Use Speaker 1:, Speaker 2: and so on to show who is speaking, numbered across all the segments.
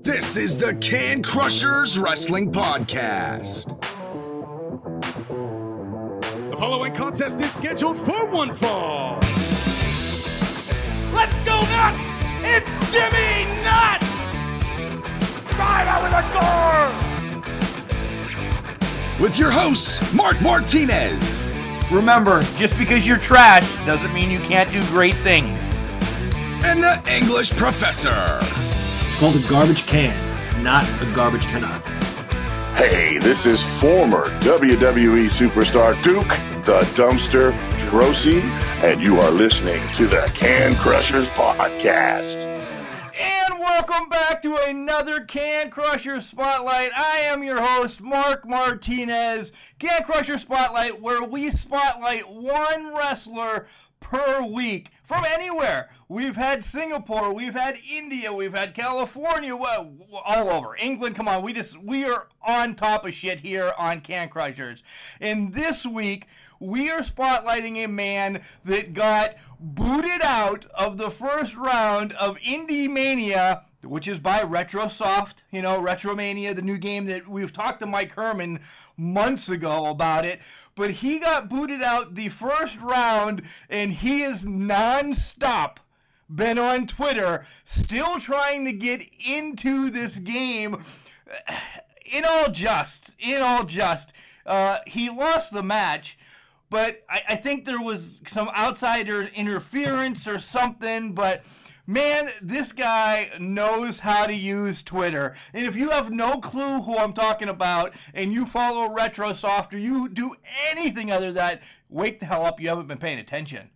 Speaker 1: This is the Can Crushers Wrestling Podcast.
Speaker 2: The following contest is scheduled for one fall.
Speaker 3: Let's go nuts! It's Jimmy Nuts! Drive out with a car!
Speaker 1: With your hosts, Mark Martinez
Speaker 4: Remember, just because you're trash doesn't mean you can't do great things.
Speaker 1: and the English Professor.
Speaker 5: It's called a garbage can, not a garbage cannot.
Speaker 6: Hey, this is former WWE superstar Duke, the dumpster Droese, and you are listening to the Can Crushers Podcast.
Speaker 4: And welcome back to another Can Crusher Spotlight. I am your host, Mark Martinez. Can Crusher Spotlight, where we spotlight one wrestler per week from anywhere. We've had Singapore, we've had India, we've had California, all over. England, come on, we just we are on top of shit here on Can Crushers. And this week we are spotlighting a man that got booted out of the first round of Indie Mania which is by Retrosoft, you know, Retromania, the new game that we've talked to Mike Herman months ago about it. But he got booted out the first round, and he is non-stop been on Twitter, still trying to get into this game. In all just, in all just, uh, he lost the match but I, I, think there was some outsider interference or something. But man, this guy knows how to use Twitter. And if you have no clue who I'm talking about and you follow Retrosoft or you do anything other than that, wake the hell up. You haven't been paying attention.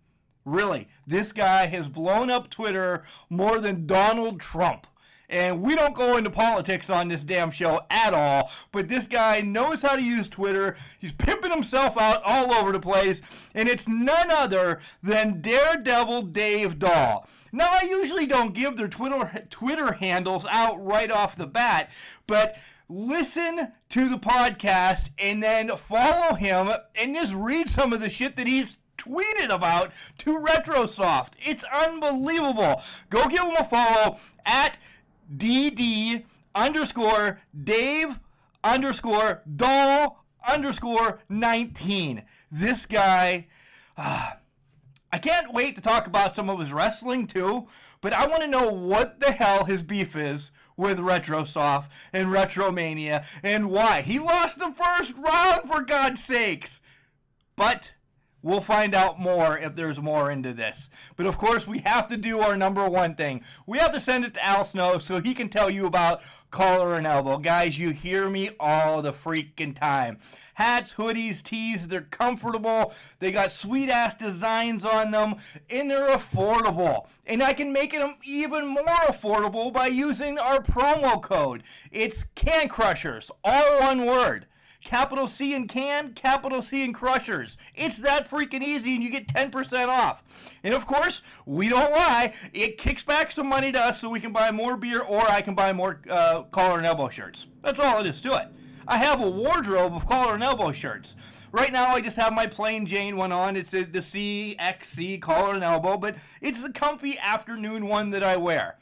Speaker 4: Really, this guy has blown up Twitter more than Donald Trump. And we don't go into politics on this damn show at all, but this guy knows how to use Twitter. He's pimping himself out all over the place, and it's none other than Daredevil Dave Doll. Now, I usually don't give their Twitter, Twitter handles out right off the bat, but listen to the podcast and then follow him and just read some of the shit that he's tweeted about to Retrosoft. It's unbelievable. Go give him a follow at DD underscore Dave underscore Doll underscore 19. This guy, uh, I can't wait to talk about some of his wrestling too, but I want to know what the hell his beef is with Retrosoft and Retromania and why. He lost the first round for God's sakes. But We'll find out more if there's more into this. But of course, we have to do our number one thing. We have to send it to Al Snow so he can tell you about collar and elbow. Guys, you hear me all the freaking time. Hats, hoodies, tees, they're comfortable. They got sweet ass designs on them, and they're affordable. And I can make them even more affordable by using our promo code. It's Can Crushers, all one word capital C in can, capital C in crushers. It's that freaking easy, and you get 10% off. And of course, we don't lie. It kicks back some money to us so we can buy more beer or I can buy more uh, collar and elbow shirts. That's all it is to it. I have a wardrobe of collar and elbow shirts. Right now, I just have my plain Jane one on. It's the CXC collar and elbow, but it's the comfy afternoon one that I wear.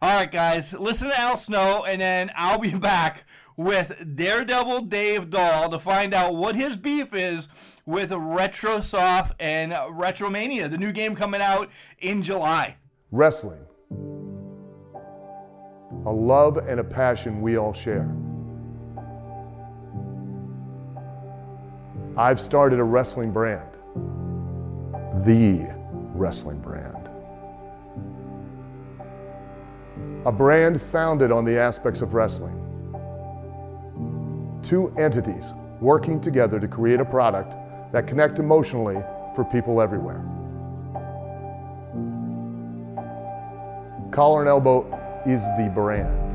Speaker 4: All right, guys, listen to Al Snow, and then I'll be back with Daredevil Dave Doll to find out what his beef is with Retrosoft and Retromania, the new game coming out in July.
Speaker 7: Wrestling. A love and a passion we all share. I've started a wrestling brand. The wrestling brand. A brand founded on the aspects of wrestling two entities working together to create a product that connect emotionally for people everywhere. Collar and Elbow is the brand.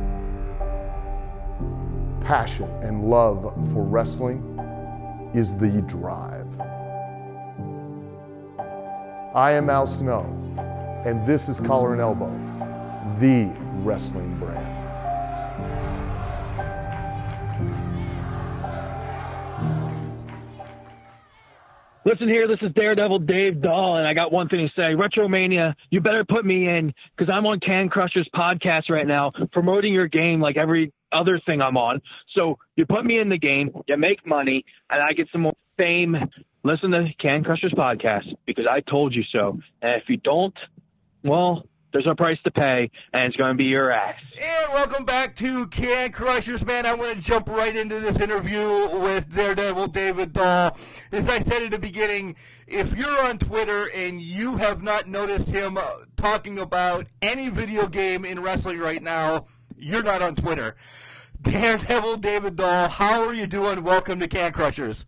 Speaker 7: Passion and love for wrestling is the drive. I am Al Snow, and this is Collar and Elbow, the wrestling brand.
Speaker 8: Listen here, this is Daredevil Dave Doll, and I got one thing to say. Retromania, you better put me in because I'm on Can Crushers podcast right now, promoting your game like every other thing I'm on. So you put me in the game, you make money, and I get some more fame. Listen to Can Crushers podcast because I told you so. And if you don't, well, there's no price to pay, and it's going to be your ass.
Speaker 4: And welcome back to Can Crushers, man. I want to jump right into this interview with Daredevil David Doll. As I said at the beginning, if you're on Twitter and you have not noticed him uh, talking about any video game in wrestling right now, you're not on Twitter. Daredevil David Doll, how are you doing? Welcome to Can Crushers.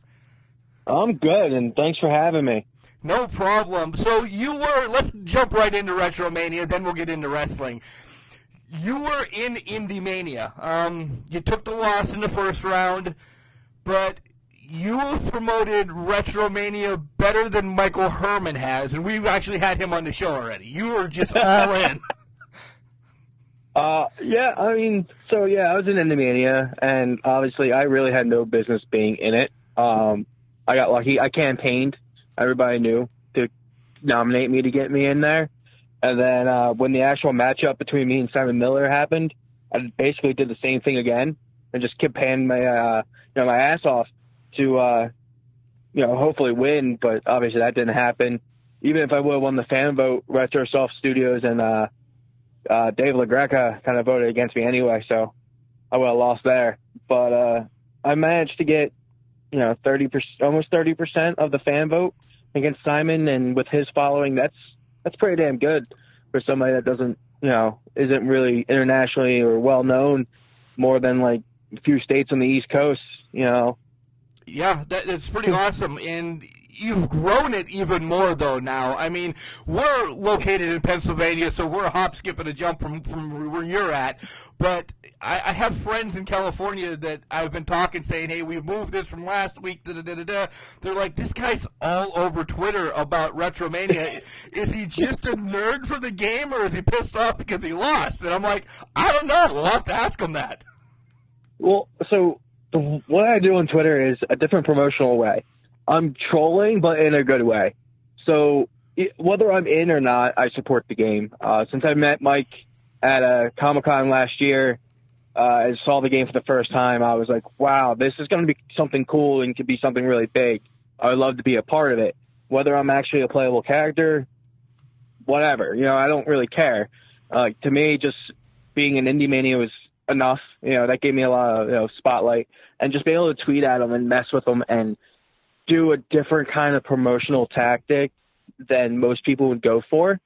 Speaker 8: I'm good, and thanks for having me.
Speaker 4: No problem. So you were, let's jump right into Retromania, then we'll get into wrestling. You were in Indie Mania. Um, you took the loss in the first round, but you promoted Retromania better than Michael Herman has, and we've actually had him on the show already. You were just all in.
Speaker 8: Uh, yeah, I mean, so yeah, I was in Indie Mania, and obviously, I really had no business being in it. Um, I got lucky. I campaigned. Everybody knew to nominate me to get me in there. And then uh, when the actual matchup between me and Simon Miller happened, I basically did the same thing again and just kept paying my uh, you know my ass off to uh, you know hopefully win. But obviously that didn't happen. Even if I would have won the fan vote, RetroSoft Studios and uh, uh, Dave LaGreca kind of voted against me anyway, so I would have lost there. But uh, I managed to get you know thirty percent, almost thirty percent of the fan vote against Simon, and with his following, that's that's pretty damn good for somebody that doesn't you know isn't really internationally or well known more than like a few states on the East Coast. You know,
Speaker 4: Yeah, that, that's pretty awesome. And you've grown it even more, though, now. I mean, we're located in Pennsylvania, so we're a hop, skip, and a jump from, from where you're at. But I, I have friends in California that I've been talking, saying, hey, we've moved this from last week. Da, da, da, da, da. They're like, this guy's all over Twitter about Retromania. is he just a nerd for the game, or is he pissed off because he lost? And I'm like, I don't know. We'll have to ask him that.
Speaker 8: Well, so what I do on Twitter is a different promotional way. I'm trolling, but in a good way. So whether I'm in or not, I support the game. Uh, since I met Mike at a Comic Con last year uh, and saw the game for the first time, I was like, wow, this is going to be something cool and could be something really big. I would love to be a part of it. Whether I'm actually a playable character, whatever. You know, I don't really care. Uh, to me, just being an indie mania was enough. You know, that gave me a lot of you know, spotlight, and just being able to tweet at them and mess with them and do a different kind of promotional tactic than most people would go for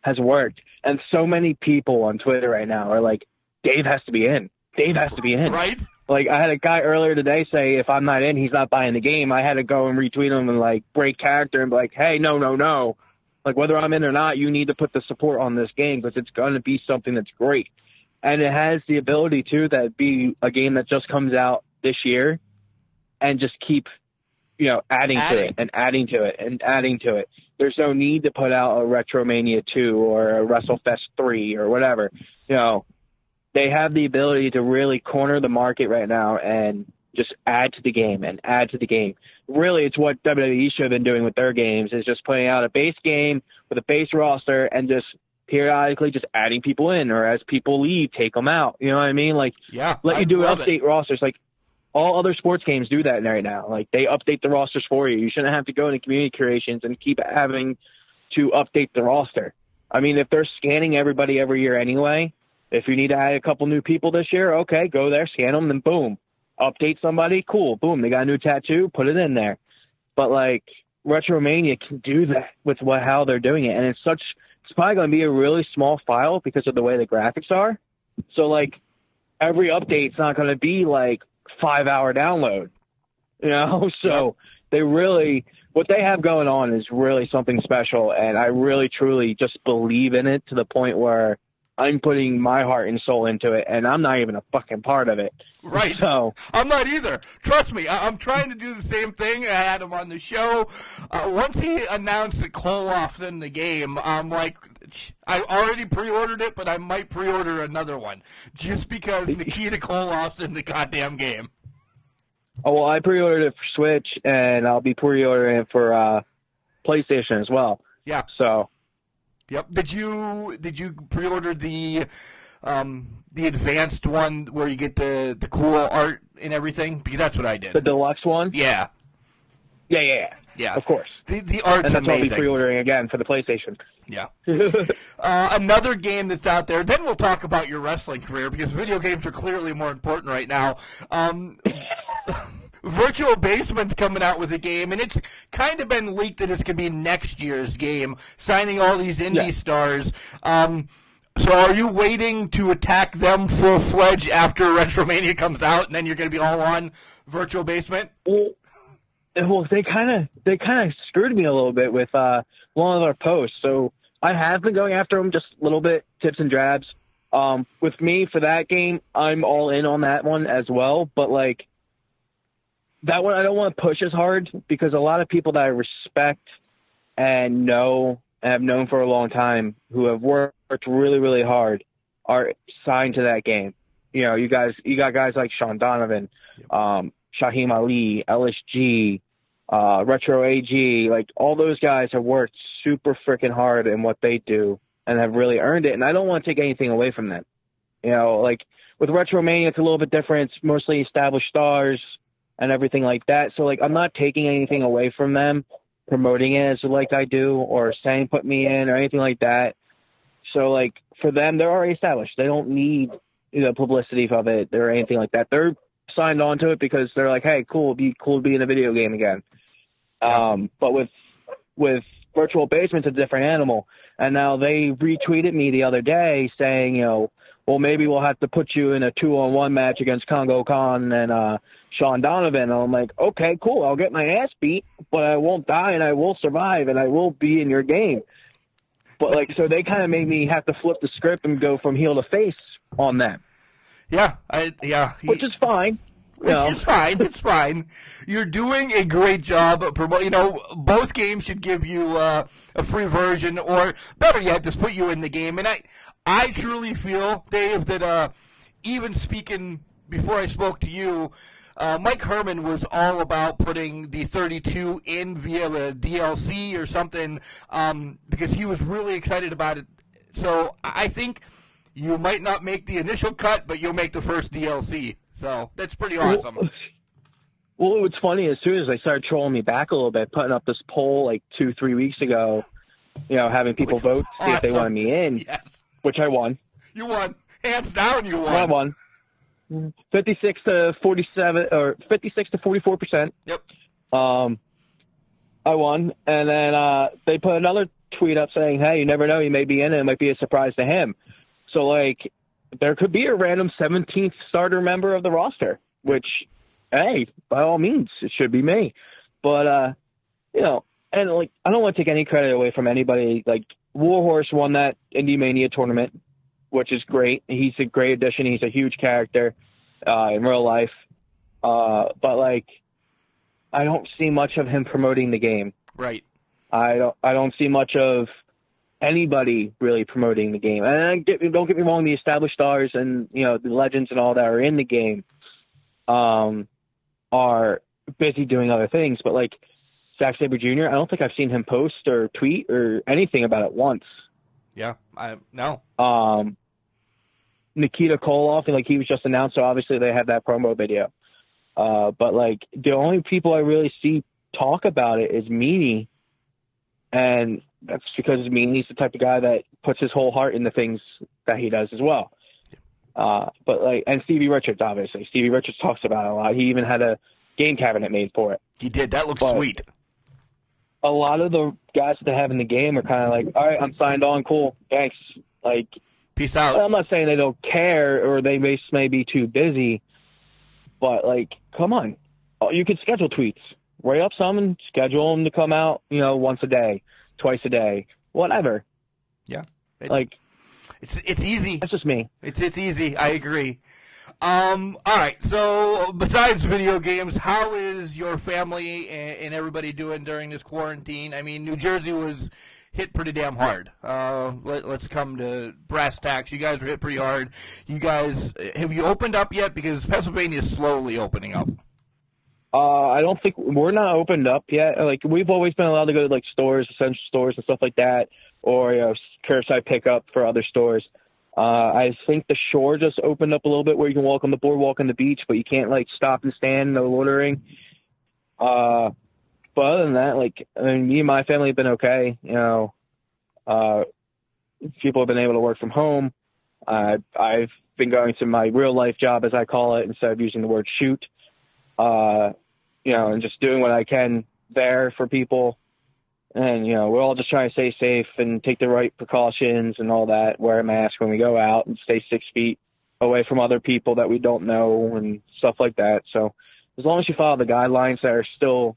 Speaker 8: has worked. And so many people on Twitter right now are like, Dave has to be in. Dave has to be in.
Speaker 4: Right?
Speaker 8: Like I had a guy earlier today say, if I'm not in, he's not buying the game. I had to go and retweet him and like break character and be like, hey, no, no, no. Like whether I'm in or not, you need to put the support on this game because it's going to be something that's great. And it has the ability too that be a game that just comes out this year and just keep, you know, adding,
Speaker 4: Adding.
Speaker 8: to it and adding to it and adding to it. There's no need to put out a Retromania 2 or a WrestleFest 3 or whatever. You know, they have the ability to really corner the market right now and just add to the game and add to the game. Really, it's what WWE should have been doing with their games is just putting out a base game with a base roster and just periodically just adding people in or as people leave, take them out. You know what I mean? Like,
Speaker 4: Yeah.
Speaker 8: let
Speaker 4: I
Speaker 8: you do
Speaker 4: love it.
Speaker 8: update rosters. Like all other sports games do that right now. Like they update the rosters for you. You shouldn't have to go into community creations and keep having to update the roster. I mean, if they're scanning everybody every year anyway, if you need to add a couple new people this year, okay, go there, scan them, then boom, update somebody, cool, boom, they got a new tattoo, put it in there. But like Retromania can do that with what how they're doing it, and it's such. It's probably going to be a really small file because of the way the graphics are. So like every update's not going to be like five hour download, you know. So they really what they have going on is really something special, and I really truly just believe in it to the point where I'm putting my heart and soul into it, and I'm not even a fucking part of it.
Speaker 4: Right.
Speaker 8: So
Speaker 4: I'm not either. Trust me, I- I'm trying to do the same thing. I had him on the show. Uh, once he announced that Koloff's in the game, I'm like, I already pre-ordered it, but I might pre-order another one just because Nikita Koloff's in the goddamn game.
Speaker 8: Oh well, I pre-ordered it for Switch, and I'll be pre-ordering it for uh, PlayStation as well.
Speaker 4: Yeah.
Speaker 8: So
Speaker 4: Yep. Did you did you pre-order the um, the advanced one where you get the the cool art and everything? Because that's what I did.
Speaker 8: the deluxe one.
Speaker 4: yeah.
Speaker 8: Yeah, yeah, yeah.
Speaker 4: Yeah.
Speaker 8: Of course.
Speaker 4: The the art's
Speaker 8: And that's what I'll be pre-ordering again for the PlayStation.
Speaker 4: Yeah. uh, another game that's out there. Then we'll talk about your wrestling career because video games are clearly more important right now. Um, Virtual Basement's coming out with a game, and it's kind of been leaked that it's going to be next year's game, signing all these indie
Speaker 8: Yeah.
Speaker 4: stars. Um, so are you waiting to attack them full fledged after Retromania comes out, and then you're going to be all on Virtual Basement?
Speaker 8: Well, well, they kind of they kind of screwed me a little bit with uh, one of their posts. So I have been going after them just a little bit, tips and drabs. Um, with me for that game, I'm all in on that one as well. But like that one, I don't want to push as hard because a lot of people that I respect and know and have known for a long time who have worked really, really hard are signed to that game. You know, you guys, you got guys like Sean Donovan, um, Shaheem Ali, LSG, uh, Retro AG, like all those guys have worked super freaking hard in what they do and have really earned it. And I don't want to take anything away from them. You know, like with Retromania, it's a little bit different. It's mostly established stars and everything like that. So like, I'm not taking anything away from them promoting it as like I do or saying put me in or anything like that. So like for them, they're already established. They don't need you know publicity of it or anything like that. They're signed on to it because they're like, hey, cool, it'd be cool to be in a video game again. Um, but with with virtual basement's a different animal. And now they retweeted me the other day saying, you know, well maybe we'll have to put you in a two on one match against Kongo Kong and uh Sean Donovan. And I'm like, okay, cool, I'll get my ass beat, but I won't die and I will survive and I will be in your game. But like so they kinda made me have to flip the script and go from heel to face on them.
Speaker 4: Yeah, I yeah.
Speaker 8: Which is fine.
Speaker 4: It's,
Speaker 8: know.
Speaker 4: it's fine. It's fine. You're doing a great job promoting. You know, both games should give you uh, a free version, or better yet, just put you in the game. And I, I truly feel, Dave, that uh, even speaking before I spoke to you, uh, Mike Herman was all about putting the 32 in via the DLC or something um, because he was really excited about it. So I think you might not make the initial cut, but you'll make the first DLC. So that's pretty awesome.
Speaker 8: Well, what's funny, as soon as they started trolling me back a little bit, putting up this poll like two, three weeks ago, you know, having people vote to see if they
Speaker 4: awesome.
Speaker 8: wanted me in,
Speaker 4: Yes,
Speaker 8: which I won.
Speaker 4: you won. Hands down, you won.
Speaker 8: I
Speaker 4: won.
Speaker 8: won. 56 to 47, or 56 to 44 percent.
Speaker 4: Yep.
Speaker 8: Um, I won, and then uh, they put another tweet up saying, "Hey, you never know, he may be in it. It might be a surprise to him." So, like, there could be a random 17th starter member of the roster, which, hey, by all means, it should be me. But uh, you know, and like, I don't want to take any credit away from anybody. Like, Warhorse won that Indie Mania tournament, which is great. He's a great addition. He's a huge character uh, in real life. Uh, but like, I don't see much of him promoting the game.
Speaker 4: Right.
Speaker 8: I don't. I don't see much of anybody really promoting the game. And get, don't get me wrong, the established stars and you know the legends and all that are in the game, um, are busy doing other things. But like Zack Sabre Jr., I don't think I've seen him post or tweet or anything about it once.
Speaker 4: Yeah. I no.
Speaker 8: Um, Nikita Koloff, and like he was just announced, so obviously they have that promo video. Uh, but like the only people I really see talk about it is Meanie, and that's because Meanie's the type of guy that puts his whole heart in the things that he does as well. Uh, but like, and Stevie Richards, obviously, Stevie Richards talks about it a lot. He even had a game cabinet made for it.
Speaker 4: He did. That looks
Speaker 8: But-
Speaker 4: sweet.
Speaker 8: A lot of the guys that they have in the game are kind of like, all right, I'm signed on, cool, thanks. Like,
Speaker 4: Peace out.
Speaker 8: I'm not saying they don't care or they may, may be too busy, but like, come on, Oh, you could schedule tweets. Write up some and schedule them to come out. You know, once a day, twice a day, whatever.
Speaker 4: yeah. It-
Speaker 8: Like
Speaker 4: it's it's easy.
Speaker 8: that's just me.
Speaker 4: It's it's easy. I agree. Um. All right. So besides video games, how is your family and, and everybody doing during this quarantine? I mean, New Jersey was hit pretty damn hard. Uh, let, let's come to brass tacks. You guys were hit pretty hard. You guys have you opened up yet? Because Pennsylvania is slowly opening up.
Speaker 8: Uh, I don't think we're not opened up yet. Like we've always been allowed to go to like stores, essential stores, and stuff like that, or you know, curbside pickup for other stores. Uh, I think the shore just opened up a little bit where you can walk on the boardwalk on the beach, but you can't like stop and stand, no loitering. Uh, but other than that, like I mean, me and my family have been okay. You know, uh, people have been able to work from home. Uh, I've been going to my real life job, as I call it, instead of using the word shoot. Uh, you know, and just doing what I can there for people. And, you know, we're all just trying to stay safe and take the right precautions and all that, wear a mask when we go out and stay six feet away from other people that we don't know and stuff like that. So as long as you follow the guidelines that are still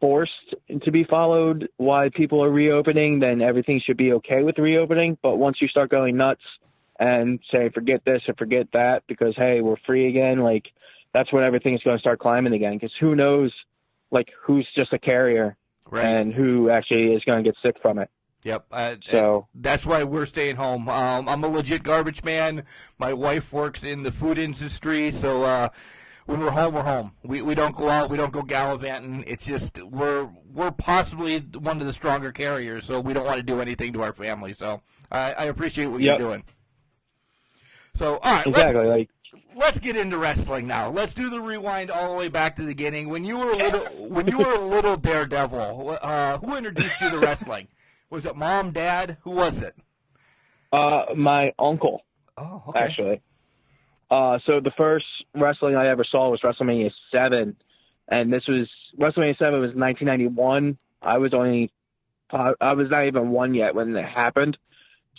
Speaker 8: forced to be followed why people are reopening, then everything should be okay with reopening. But once you start going nuts and say, forget this or forget that because, hey, we're free again, like, that's when everything's going to start climbing again. Because who knows, like, who's just a carrier
Speaker 4: Right.
Speaker 8: and who actually is going to get sick from it.
Speaker 4: Yep. Uh,
Speaker 8: So-
Speaker 4: that's why we're staying home. Um, I'm a legit garbage man. My wife works in the food industry, so uh, when we're home, we're home. We we don't go out. We don't go gallivanting. It's just we're we're possibly one of the stronger carriers, so we don't want to do anything to our family. So I, I appreciate what
Speaker 8: Yep.
Speaker 4: you're doing. So all right,
Speaker 8: Exactly. Like,
Speaker 4: let's get into wrestling now. Let's do the rewind all the way back to the beginning. When you were a little, when you were a little daredevil, uh, who introduced you to wrestling? Was it mom, dad? Who was it?
Speaker 8: uh, my uncle.
Speaker 4: Oh, okay.
Speaker 8: actually. Uh, so the first wrestling I ever saw was WrestleMania seven, and this was WrestleMania seven was 1991. I was only, I was not even one yet when it happened,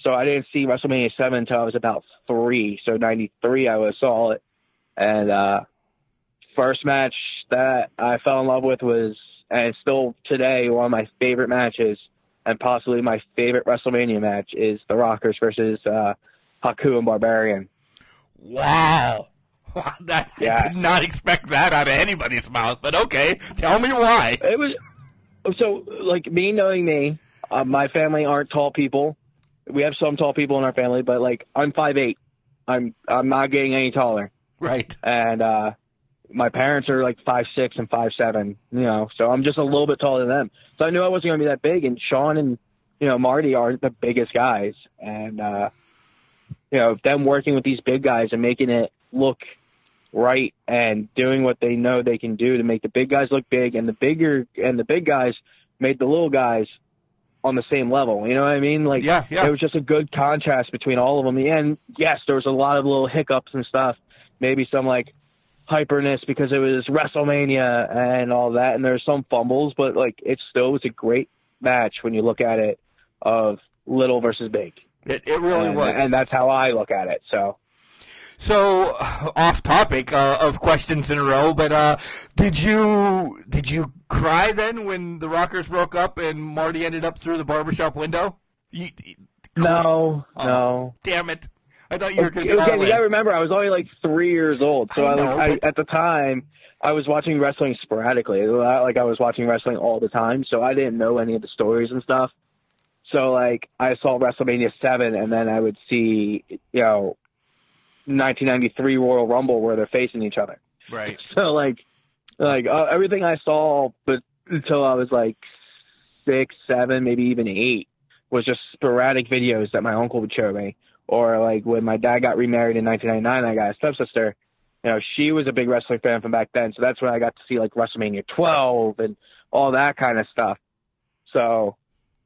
Speaker 8: so I didn't see WrestleMania seven until I was about three. So 93 I was saw it, and uh, first match that I fell in love with was, and still today one of my favorite matches, and possibly my favorite WrestleMania match is the Rockers versus uh, Haku and Barbarian.
Speaker 4: Wow. that, I did not expect that out of anybody's mouth, but okay. Tell me why.
Speaker 8: It was so like me knowing me. Uh, my family aren't tall people. We have some tall people in our family, but like I'm five eight. I'm I'm not getting any taller,
Speaker 4: Right.
Speaker 8: and uh, my parents are like five six and five seven. You know, so I'm just a little bit taller than them. So I knew I wasn't gonna be that big. And Sean and you know Marty aren't the biggest guys, and uh, you know them working with these big guys and making it look right and doing what they know they can do to make the big guys look big and the bigger and the big guys made the little guys on the same level. You know what I mean? Like
Speaker 4: Yeah, yeah.
Speaker 8: it was just a good contrast between all of them. And yes, there was a lot of little hiccups and stuff. Maybe some like hyperness because it was WrestleMania and all that and there's some fumbles, but like it still was a great match when you look at it of little versus big.
Speaker 4: It, it really
Speaker 8: and,
Speaker 4: was.
Speaker 8: and that's how I look at it. So
Speaker 4: So, off topic uh, of questions in a row, but uh, did you did you cry then when the Rockers broke up and Marty ended up through the barbershop window? You,
Speaker 8: no,
Speaker 4: Oh,
Speaker 8: no.
Speaker 4: Damn it! I thought you were going to.
Speaker 8: Okay,
Speaker 4: to.
Speaker 8: you gotta remember, I was only like three years old, so
Speaker 4: I
Speaker 8: I,
Speaker 4: know,
Speaker 8: like, I
Speaker 4: but-
Speaker 8: at the time I was watching wrestling sporadically. It was not Like I was watching wrestling all the time, so I didn't know any of the stories and stuff. So like I saw WrestleMania seven, and then I would see you know 1993 Royal Rumble where they're facing each other.
Speaker 4: Right.
Speaker 8: So like like uh, everything I saw, but until I was like six, seven, maybe even eight, was just sporadic videos that my uncle would show me. Or like when my dad got remarried in 1999, I got a stepsister. You know, she was a big wrestling fan from back then, so that's when I got to see like WrestleMania 12 and all that kind of stuff. So,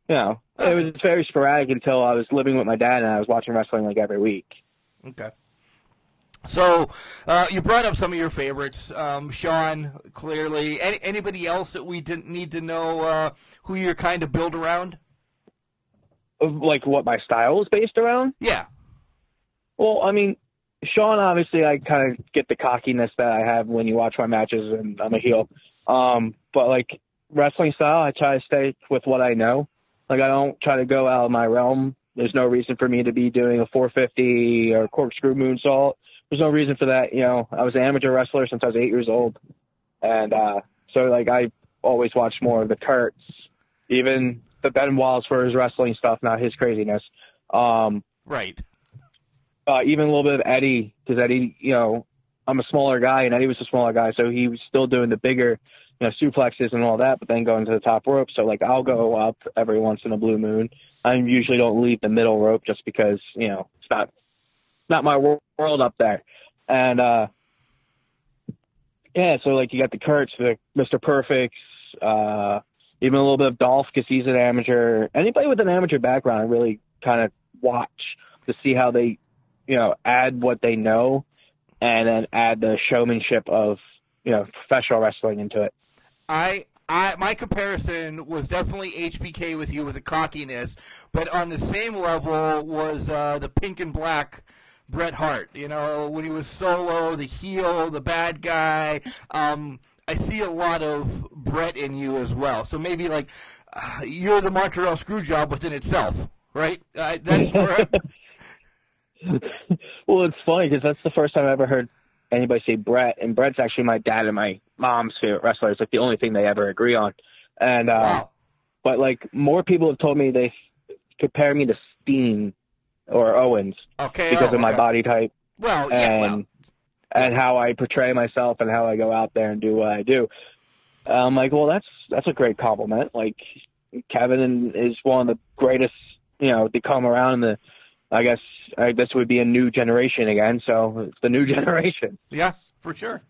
Speaker 8: you know, it was very sporadic until I was living with my dad and I was watching wrestling like every week.
Speaker 4: Okay. So, uh, you brought up some of your favorites, um, Sean. Clearly, Any, anybody else that we didn't need to know uh, who you're kind of built around?
Speaker 8: Like what my style is based around.
Speaker 4: Yeah.
Speaker 8: Well, I mean, Sean, obviously, I kind of get the cockiness that I have when you watch my matches, and I'm a heel. Um, but like wrestling style, I try to stay with what I know. Like I don't try to go out of my realm. There's no reason for me to be doing a 450 or corkscrew moonsault. There's no reason for that. You know, I was an amateur wrestler since I was eight years old, and uh, so like I always watched more of the Kurtz, even the Benoit's for his wrestling stuff, not his craziness. Um,
Speaker 4: Right.
Speaker 8: uh, even a little bit of Eddie, because Eddie, you know, I'm a smaller guy, and Eddie was a smaller guy, so he was still doing the bigger, you know, suplexes and all that, but then going to the top rope. So like I'll go up every once in a blue moon. I usually don't leave the middle rope just because you know it's not not my world up there, and uh yeah, so like you got the Kurtz, the Mr. Perfects, uh, even a little bit of Dolph because he's an amateur. Anybody with an amateur background, really kind of watch to see how they, you know, add what they know, and then add the showmanship of you know professional wrestling into it.
Speaker 4: I I my comparison was definitely HBK with you with the cockiness, but on the same level was uh, the pink and black Bret Hart. You know, when he was solo, the heel, the bad guy. Um, I see a lot of Bret in you as well. So maybe like uh, you're the Montreal Screwjob within itself, right? Uh, that's correct.
Speaker 8: well, it's funny because that's the first time I ever heard anybody say Bret, and Bret's actually my dad and my mom's favorite wrestler. It's like the only thing they ever agree on. And uh,
Speaker 4: wow.
Speaker 8: but like more people have told me they compare me to Steen or Owens
Speaker 4: Okay.
Speaker 8: because
Speaker 4: oh,
Speaker 8: of my
Speaker 4: okay.
Speaker 8: body type
Speaker 4: Well, yeah.
Speaker 8: and
Speaker 4: Well,
Speaker 8: and how I portray myself and how I go out there and do what I do. I'm like, well, that's that's a great compliment. Like Kevin is one of the greatest, you know, to come around in the. I guess I guess would be a new generation again. So it's the new generation.
Speaker 4: Yeah, for sure.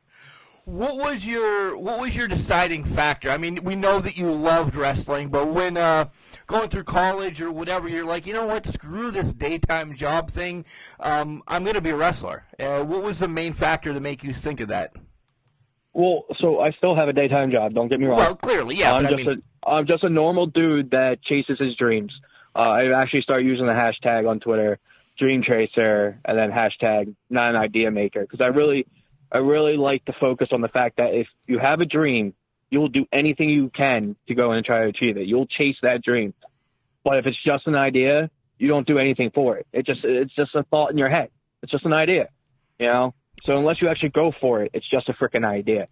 Speaker 4: What was your what was your deciding factor? I mean, we know that you loved wrestling, but when uh, going through college or whatever, you're like, you know what? Screw this daytime job thing. Um, I'm going to be a wrestler. Uh, what was the main factor to make you think of that?
Speaker 8: Well, so I still have a daytime job. Don't get me wrong.
Speaker 4: Well, clearly, yeah.
Speaker 8: I'm
Speaker 4: but I
Speaker 8: just
Speaker 4: mean,
Speaker 8: a I'm just a normal dude that chases his dreams. Uh, I actually started using the hashtag on Twitter, Dream Chaser, and then hashtag not an idea maker because I really I really like to focus on the fact that if you have a dream, you'll do anything you can to go and try to achieve it. You'll chase that dream. But if it's just an idea, you don't do anything for it. It just it's just a thought in your head. It's just an idea, you know. So unless you actually go for it, it's just a freaking idea.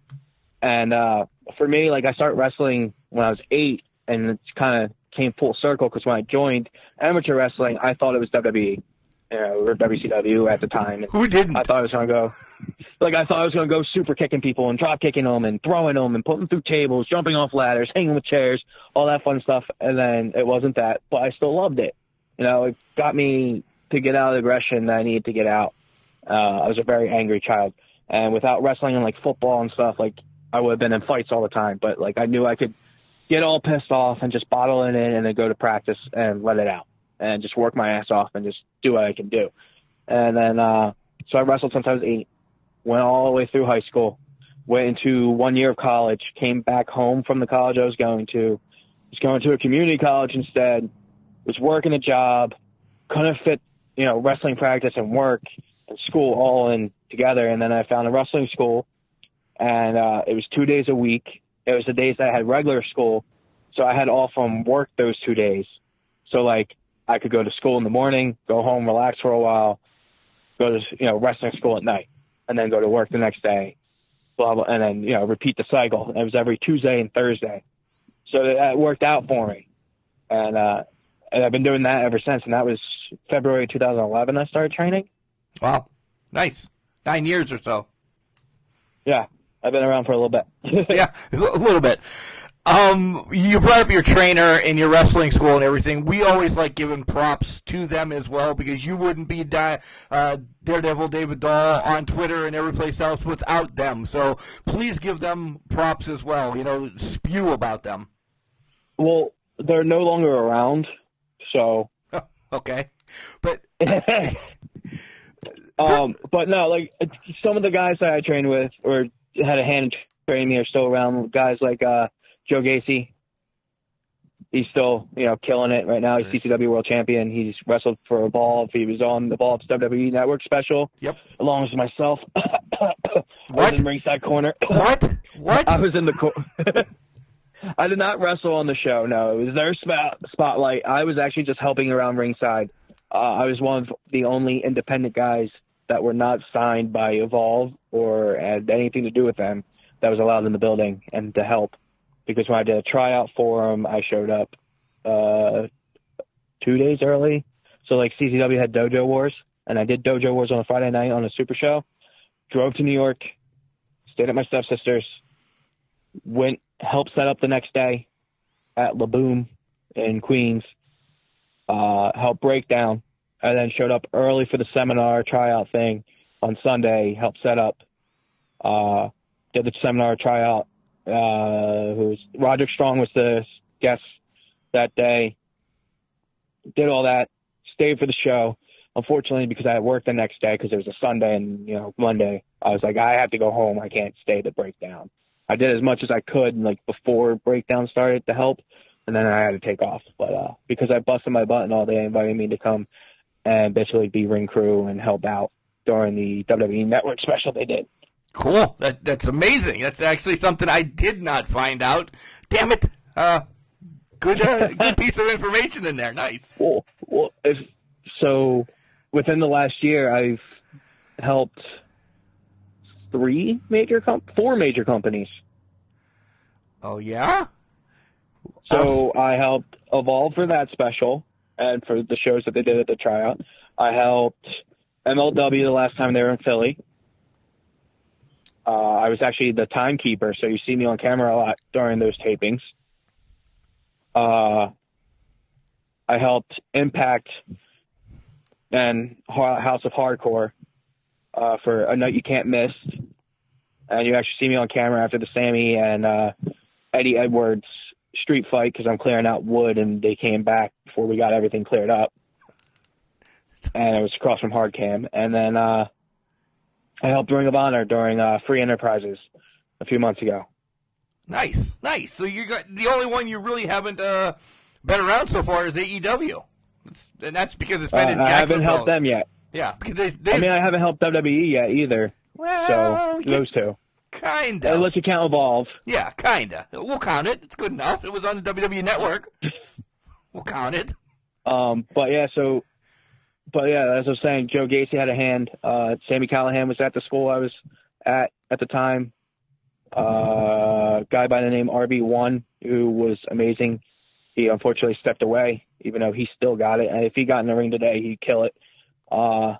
Speaker 8: And uh, for me, like I started wrestling when I was eight, and it kind of came full circle because when I joined amateur wrestling, I thought it was WWE, you know, or WCW at the time. And
Speaker 4: who didn't?
Speaker 8: I thought I was gonna go, like I thought I was gonna go super kicking people and drop kicking them and throwing them and putting through tables, jumping off ladders, hanging with chairs, all that fun stuff. And then it wasn't that, but I still loved it. You know, it got me to get out of the aggression that I needed to get out. Uh, I was a very angry child, and without wrestling and like football and stuff, like I would have been in fights all the time. But like I knew I could get all pissed off and just bottle it in and then go to practice and let it out and just work my ass off and just do what I can do. And then uh, so I wrestled was eight, went all the way through high school, went into one year of college, came back home from the college I was going to, was going to a community college instead, was working a job, couldn't fit, you know, wrestling practice and work and school all in together. And then I found a wrestling school, and uh, it was two days a week. It was the days that I had regular school, so I had off from work those two days. So like I could go to school in the morning, go home, relax for a while, go to you know wrestling school at night, and then go to work the next day, blah blah, and then you know repeat the cycle. It was every Tuesday and Thursday, so that worked out for me, and uh, and I've been doing that ever since. And that was February 2011. I started training.
Speaker 4: Wow, nice. Nine years or so.
Speaker 8: Yeah, I've been around for a little bit.
Speaker 4: yeah, a little bit. Um, you brought up your trainer and your wrestling school and everything. We always like giving props to them as well because you wouldn't be di- uh, Daredevil David Doll on Twitter and every place else without them. So please give them props as well. You know, spew about them.
Speaker 8: Well, they're no longer around, so
Speaker 4: okay, but
Speaker 8: um, but no, like some of the guys that I trained with or had a hand in training me are still around. Guys like uh, Joe Gacy, he's still you know killing it right now. He's CCW World Champion. He's wrestled for Evolve. He was on the Evolve WWE Network special.
Speaker 4: Yep.
Speaker 8: Along with myself. I
Speaker 4: What?
Speaker 8: was in ringside corner.
Speaker 4: what? What?
Speaker 8: I was in the cor- I did not wrestle on the show. No, it was their spot- spotlight. I was actually just helping around ringside. Uh, I was one of the only independent guys that were not signed by Evolve or had anything to do with them that was allowed in the building and to help. Because when I did a tryout for them, I showed up uh, two days early. So like CCW had Dojo Wars, and I did Dojo Wars on a Friday night on a Super Show. drove to New York, stayed at my stepsister's, went helped set up the next day at La Boom in Queens, uh, helped break down, and then showed up early for the seminar tryout thing on Sunday, helped set up, uh, did the seminar tryout. Uh, who was Roderick Strong was the guest that day. Did all that, stayed for the show. Unfortunately, because I had work the next day because it was a Sunday and you know Monday, I was like, I have to go home. I can't stay to breakdown. I did as much as I could like before breakdown started to help, and then I had to take off. But uh, because I busted my butt and all, they invited me to come and basically be ring crew and help out during the WWE Network special they did.
Speaker 4: Cool. That that's amazing. That's actually something I did not find out. Damn it. Uh, good uh, good piece of information in there. Nice.
Speaker 8: Well, well, if so, within the last year, I've helped three major comp, four major companies.
Speaker 4: Oh yeah.
Speaker 8: So I helped Evolve for that special and for the shows that they did at the tryout. I helped MLW the last time they were in Philly. Uh, I was actually the timekeeper, so you see me on camera a lot during those tapings. Uh, I helped Impact and House of Hardcore uh, for a night you can't miss, and you actually see me on camera after the Sami and uh, Eddie Edwards street fight because I'm clearing out wood, and they came back before we got everything cleared up, and it was across from Hard Cam, and then uh, I helped Ring of Honor during uh, Free Enterprises a few months ago.
Speaker 4: Nice, nice. So you got the only one you really haven't uh, been around so far is AEW, it's, and that's because it's been
Speaker 8: Uh,
Speaker 4: in
Speaker 8: I haven't helped them yet.
Speaker 4: Yeah, because they, they
Speaker 8: I mean, I haven't helped WWE yet either.
Speaker 4: well,
Speaker 8: So those two,
Speaker 4: kinda.
Speaker 8: unless you count Evolve.
Speaker 4: yeah, kinda. We'll count it. It's good enough. It was on the WWE Network. we'll count it.
Speaker 8: Um, but yeah, so, but yeah, as I was saying, Joe Gacy had a hand. Uh, Sami Callihan was at the school I was at at the time. Uh, guy by the name RB1 who was amazing. He unfortunately stepped away, even though he still got it. And if he got in the ring today, he'd kill it. Uh,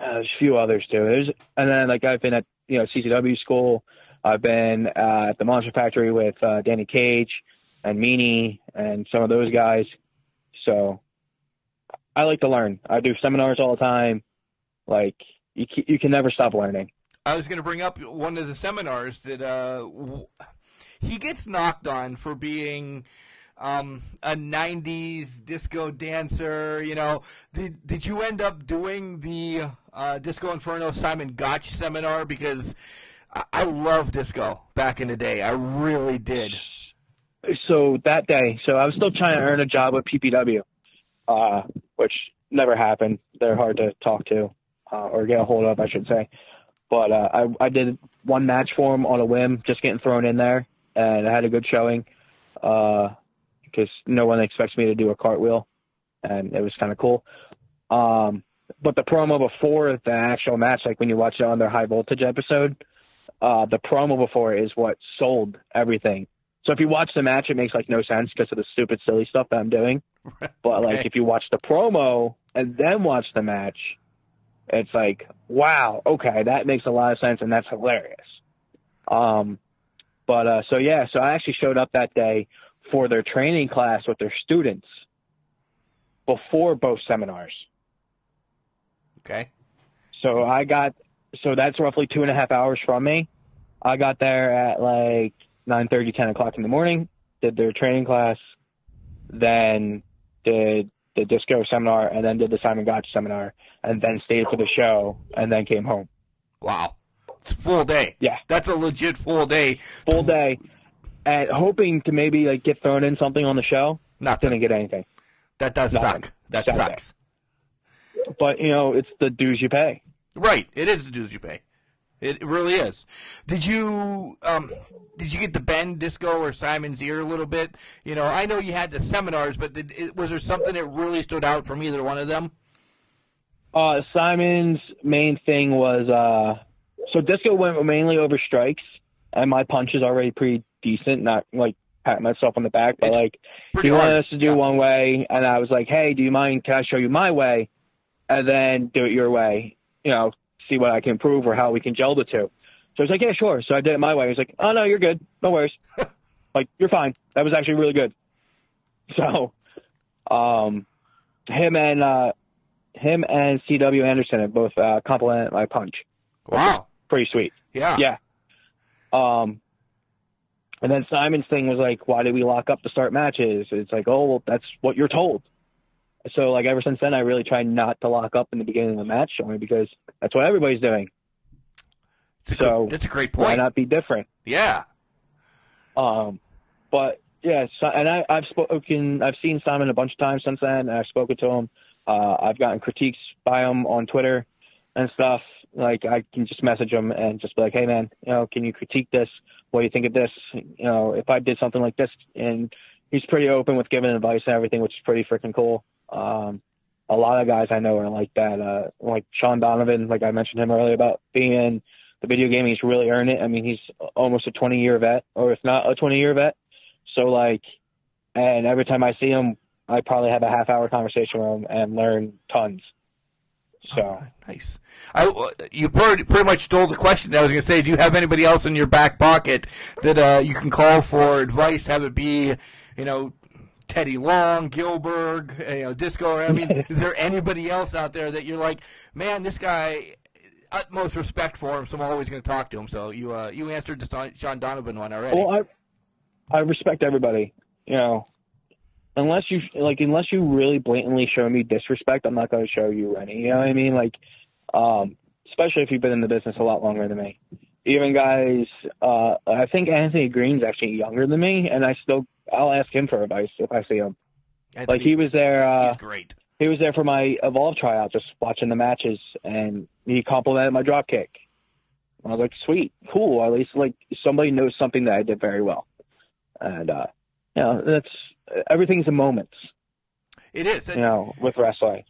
Speaker 8: uh, there's a few others too. There's, and then like I've been at you know CCW school. I've been uh, at the Monster Factory with uh, Danny Cage and Meanie and some of those guys. So I like to learn. I do seminars all the time. Like you, you can never stop learning.
Speaker 4: I was going to bring up one of the seminars that uh, w- he gets knocked on for being um, a '90s disco dancer. You know, did did you end up doing the uh, Disco Inferno Simon Gotch seminar? Because I, I love disco back in the day. I really did.
Speaker 8: So that day, so I was still trying to earn a job with PPW, uh, which never happened. They're hard to talk to uh, or get a hold of, I should say. But uh, I, I did one match for him on a whim, just getting thrown in there, and I had a good showing because no one expects me to do a cartwheel, and it was kind of cool. Um, but the promo before the actual match, like when you watch it on their high voltage episode, uh, the promo before is what sold everything. So if you watch the match, it makes like no sense because of the stupid, silly stuff that I'm doing. But like
Speaker 4: Okay.
Speaker 8: if you watch the promo and then watch the match, it's like, wow, okay, that makes a lot of sense and that's hilarious. Um, but uh, so yeah, so I actually showed up that day for their training class with their students before both seminars.
Speaker 4: Okay.
Speaker 8: So I got so that's roughly two and a half hours from me. I got there at like nine thirty, ten o'clock in the morning. Did their training class, then did the disco seminar, and then did the Simon Gotch seminar, and then stayed for the show, and then came home.
Speaker 4: Wow. It's a full day.
Speaker 8: Yeah.
Speaker 4: That's a legit full day.
Speaker 8: Full day, and hoping to maybe like get thrown in something on the show.
Speaker 4: Not
Speaker 8: Didn't get anything.
Speaker 4: That does
Speaker 8: Nothing.
Speaker 4: suck. That
Speaker 8: Sad day.
Speaker 4: sucks.
Speaker 8: But you know, it's the dues you pay.
Speaker 4: Right. It is the dues you pay. It really is. Did you um did you get the bend Disco or Simon's ear a little bit? You know, I know you had the seminars, but did, it, was there something that really stood out from either one of them?
Speaker 8: Uh, Simon's main thing was uh, so Disco went mainly over strikes, and my punch is already pretty decent. Not like pat myself on the back, but
Speaker 4: It's
Speaker 8: like he wanted
Speaker 4: hard.
Speaker 8: us to do
Speaker 4: Yeah.
Speaker 8: one way, and I was like, "Hey, do you mind? Can I show you my way, and then do it your way?" You know, see what I can improve or how we can gel the two. So I was like, yeah, sure. So I did it my way. He's like, oh no, you're good. No worries. like you're fine. That was actually really good. So, um, him and uh, him and C.W. Anderson have both uh, complimented my punch.
Speaker 4: Wow.
Speaker 8: Pretty sweet.
Speaker 4: Yeah.
Speaker 8: Yeah. Um, and then Simon's thing was like, why did we lock up to start matches? It's like, oh, well, that's what you're told. So like ever since then, I really try not to lock up in the beginning of the match, only because that's what everybody's doing.
Speaker 4: A
Speaker 8: So
Speaker 4: good, that's a great point.
Speaker 8: Why not be different?
Speaker 4: Yeah.
Speaker 8: Um, but yeah, so, and I, I've spoken, I've seen Simon a bunch of times since then. And I've spoken to him. Uh, I've gotten critiques by him on Twitter and stuff. Like I can just message him and just be like, "Hey man, you know, can you critique this? What do you think of this? You know, if I did something like this." And he's pretty open with giving advice and everything, which is pretty freaking cool. Um, a lot of guys I know are like that. Uh, like Sean Donovan, like I mentioned him earlier about being in the video game. He's really earned it. I mean, he's almost a 20 year vet, or if not a 20 year vet. So like, and every time I see him, I probably have a half hour conversation with him and learn tons. So
Speaker 4: Nice. I, you pretty, pretty much stole the question. I was going to say, do you have anybody else in your back pocket that uh, you can call for advice? Have it be, you know, Teddy Long, Gilbert, you know, Disco. I mean, is there anybody else out there that you're like, man, this guy, utmost respect for him, so I'm always going to talk to him. So you uh, you answered the Sean Donovan one already.
Speaker 8: Well, I I respect everybody. You know, unless you like, unless you really blatantly show me disrespect, I'm not going to show you any. You know what I mean? Like, um, especially if you've been in the business a lot longer than me. Even guys, uh, I think Anthony Greene's actually younger than me, and I still I'll ask him for advice if I see him. Like he was there. Uh,
Speaker 4: great.
Speaker 8: he was there for my Evolve tryout, just watching the matches, and he complimented my drop kick. I was like, sweet, cool. At least like somebody knows something that I did very well, and uh, you know that's everything's a moment.
Speaker 4: It is.
Speaker 8: You know, with wrestling.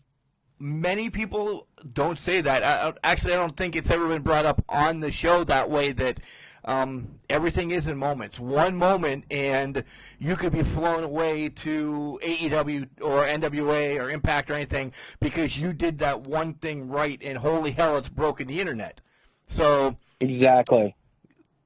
Speaker 4: Many people don't say that. I, actually, I don't think it's ever been brought up on the show that way. That um, everything is in moments. One moment, and you could be flown away to AEW or NWA or Impact or anything because you did that one thing right, and holy hell, it's broken the internet. So
Speaker 8: Exactly.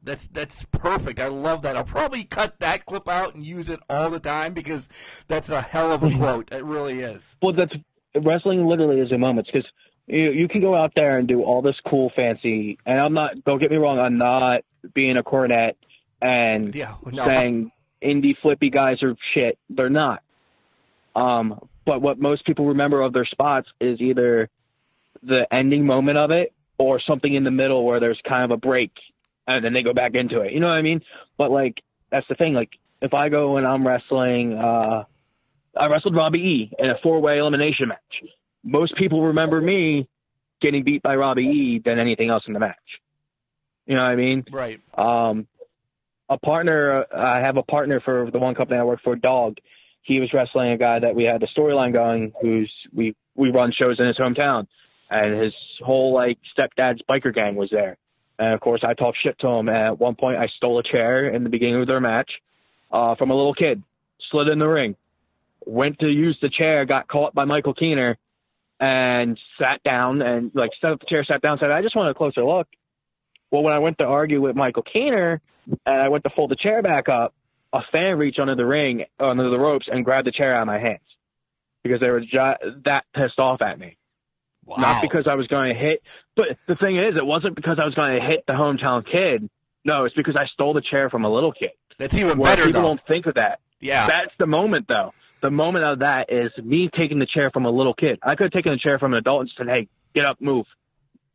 Speaker 4: that's that's perfect. I love that. I'll probably cut that clip out and use it all the time because that's a hell of a quote. It really is.
Speaker 8: Well, that's wrestling. Literally is in moments because you you can go out there and do all this cool, fancy. And I'm not. Don't get me wrong. I'm not being a Cornette and
Speaker 4: Yeah, no.
Speaker 8: saying indie flippy guys are shit. They're not. Um, but what most people remember of their spots is either the ending moment of it or something in the middle where there's kind of a break and then they go back into it. You know what I mean? But like that's the thing. Like if I go and I'm wrestling, uh, I wrestled Robbie E in a four way elimination match. Most people remember me getting beat by Robbie E than anything else in the match. You know what I mean?
Speaker 4: Right.
Speaker 8: Um, a partner, I have a partner for the one company I work for, Dog. He was wrestling a guy that we had the storyline going, who's we we run shows in his hometown, and his whole like stepdad's biker gang was there. And of course, I talked shit to him. And at one point, I stole a chair in the beginning of their match uh, from a little kid, slid in the ring, went to use the chair, got caught by Michael Keener, and sat down and like set up the chair, sat down, said, "I just want a closer look." Well, when I went to argue with Michael Keener and I went to fold the chair back up, a fan reached under the ring, under the ropes, and grabbed the chair out of my hands because they were ju- that pissed off at me.
Speaker 4: Wow.
Speaker 8: Not because I was going to hit, but the thing is, it wasn't because I was going to hit the hometown kid. No, it's because I stole the chair from a little kid.
Speaker 4: That's even
Speaker 8: Where
Speaker 4: better
Speaker 8: people
Speaker 4: though.
Speaker 8: don't think of that.
Speaker 4: Yeah.
Speaker 8: That's the moment, though. The moment of that is me taking the chair from a little kid. I could have taken the chair from an adult and said, "Hey, get up, move."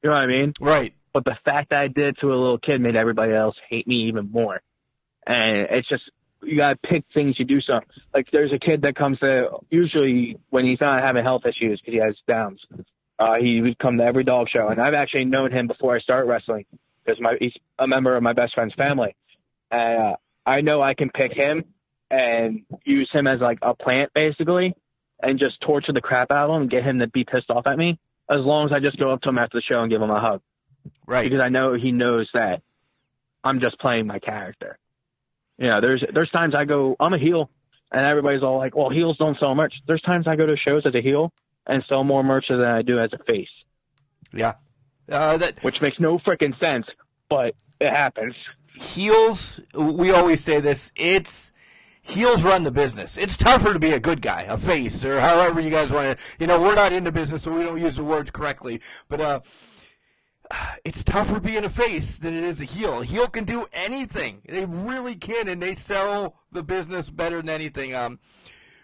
Speaker 8: You know what I mean?
Speaker 4: Right.
Speaker 8: But the fact that I did it to a little kid made everybody else hate me even more. And it's just you gotta pick things you do. Something like there's a kid that comes to usually when he's not having health issues because he has downs. Uh, he would come to every dog show, and I've actually known him before I started wrestling because my he's a member of my best friend's family. And uh, I know I can pick him and use him as like a plant basically, and just torture the crap out of him and get him to be pissed off at me. As long as I just go up to him after the show and give him a hug
Speaker 4: Right.
Speaker 8: because I know he knows that I'm just playing my character. You know, there's there's times I go, I'm a heel, and everybody's all like, "Well, heels don't sell merch." There's times I go to shows as a heel and sell more merch than I do as a face.
Speaker 4: Yeah. Uh, that
Speaker 8: which makes no freaking sense, but it happens.
Speaker 4: heels. We always say this. It's heels run the business. It's tougher to be a good guy, a face, or however you guys want to. You know, we're not in the business, so we don't use the words correctly. But uh, it's tougher being a face than it is a heel. A heel can do anything. They really can, and they sell the business better than anything. Um,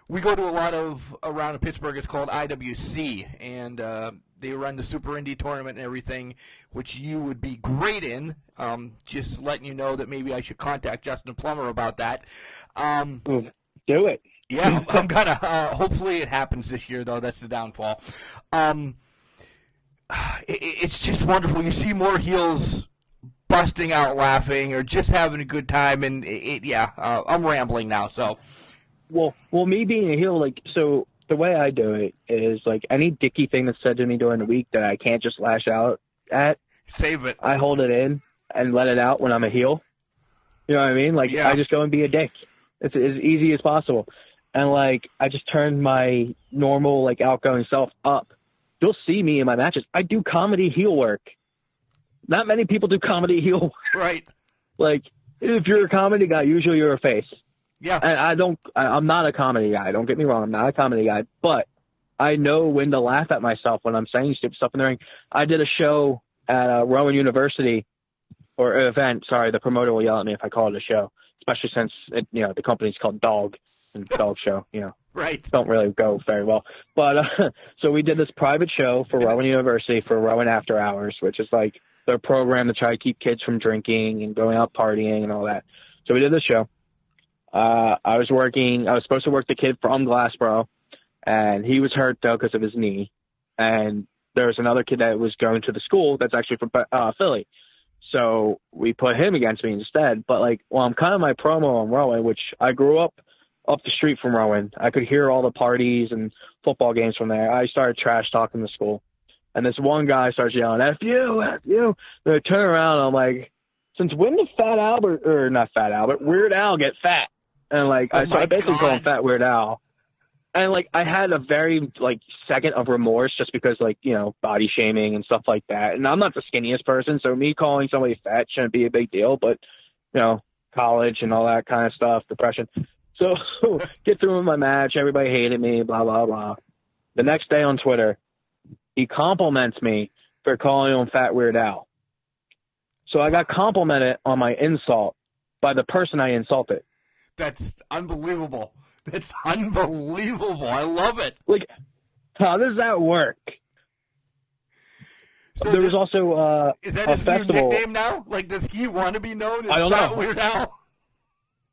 Speaker 4: we go to a lot of around Pittsburgh. It's called IWC, and uh, they run the Super Indy tournament and everything, which you would be great in. Um, just letting you know that maybe I should contact Justin Plummer about that. Um,
Speaker 8: Do it.
Speaker 4: yeah, I'm gonna. Uh, hopefully, it happens this year, though. That's the downfall. Um, it, it's just wonderful. You see more heels busting out laughing or just having a good time, and it, it, yeah, uh, I'm rambling now. So
Speaker 8: Well, well, me being a heel, like, so the way I do it is like any dicky thing that's said to me during the week that I can't just lash out at,
Speaker 4: save it.
Speaker 8: I hold it in and let it out when I'm a heel. You know what I mean? Like,
Speaker 4: Yeah.
Speaker 8: I just go and be a dick. It's as easy as possible. And like, I just turn my normal, like, outgoing self up. You'll see me in my matches. I do comedy heel work. Not many people do comedy heel work.
Speaker 4: Right.
Speaker 8: Like, if you're a comedy guy, usually you're a face.
Speaker 4: Yeah.
Speaker 8: And I don't, I, I'm not a comedy guy. Don't get me wrong. I'm not a comedy guy, but I know when to laugh at myself when I'm saying stupid stuff in the ring. I did a show at uh, Rowan University or event. Sorry, the promoter will yell at me if I call it a show, especially since it, you know the company's called Dog and Dog Show. You know,
Speaker 4: Right.
Speaker 8: don't really go very well. But uh, so we did this private show for Rowan University for Rowan After Hours, which is like their program to try to keep kids from drinking and going out partying and all that. So we did this show. Uh, I was working. I was supposed to work the kid from Glassboro, and he was hurt though because of his knee. And there was another kid that was going to the school that's actually from uh, Philly. So we put him against me instead. But like, well, I'm kind of my promo on Rowan, which I grew up up the street from Rowan. I could hear all the parties and football games from there. I started trash talking the school. And this one guy starts yelling, F you, F you. And I turn around and I'm like, since when did Fat Albert, or not Fat Albert, Weird Al get fat? And like, I,
Speaker 4: Oh uh,
Speaker 8: so I basically call him Fat Weird Al. And like, I had a very like second of remorse just because like, you know, body shaming and stuff like that. And I'm not the skinniest person, so me calling somebody fat shouldn't be a big deal, but you know, college and all that kind of stuff, depression. So get through with my match. Everybody hated me, blah, blah, blah. The next day on Twitter, he compliments me for calling him Fat Weird Al. So I got complimented on my insult by the person I insulted.
Speaker 4: That's unbelievable. That's unbelievable. I love it.
Speaker 8: Like, how does that work?
Speaker 4: So
Speaker 8: there
Speaker 4: th-
Speaker 8: was also uh,
Speaker 4: is that
Speaker 8: a
Speaker 4: his new nickname now? Like, does he want to be known as
Speaker 8: I don't know.
Speaker 4: Weird Al?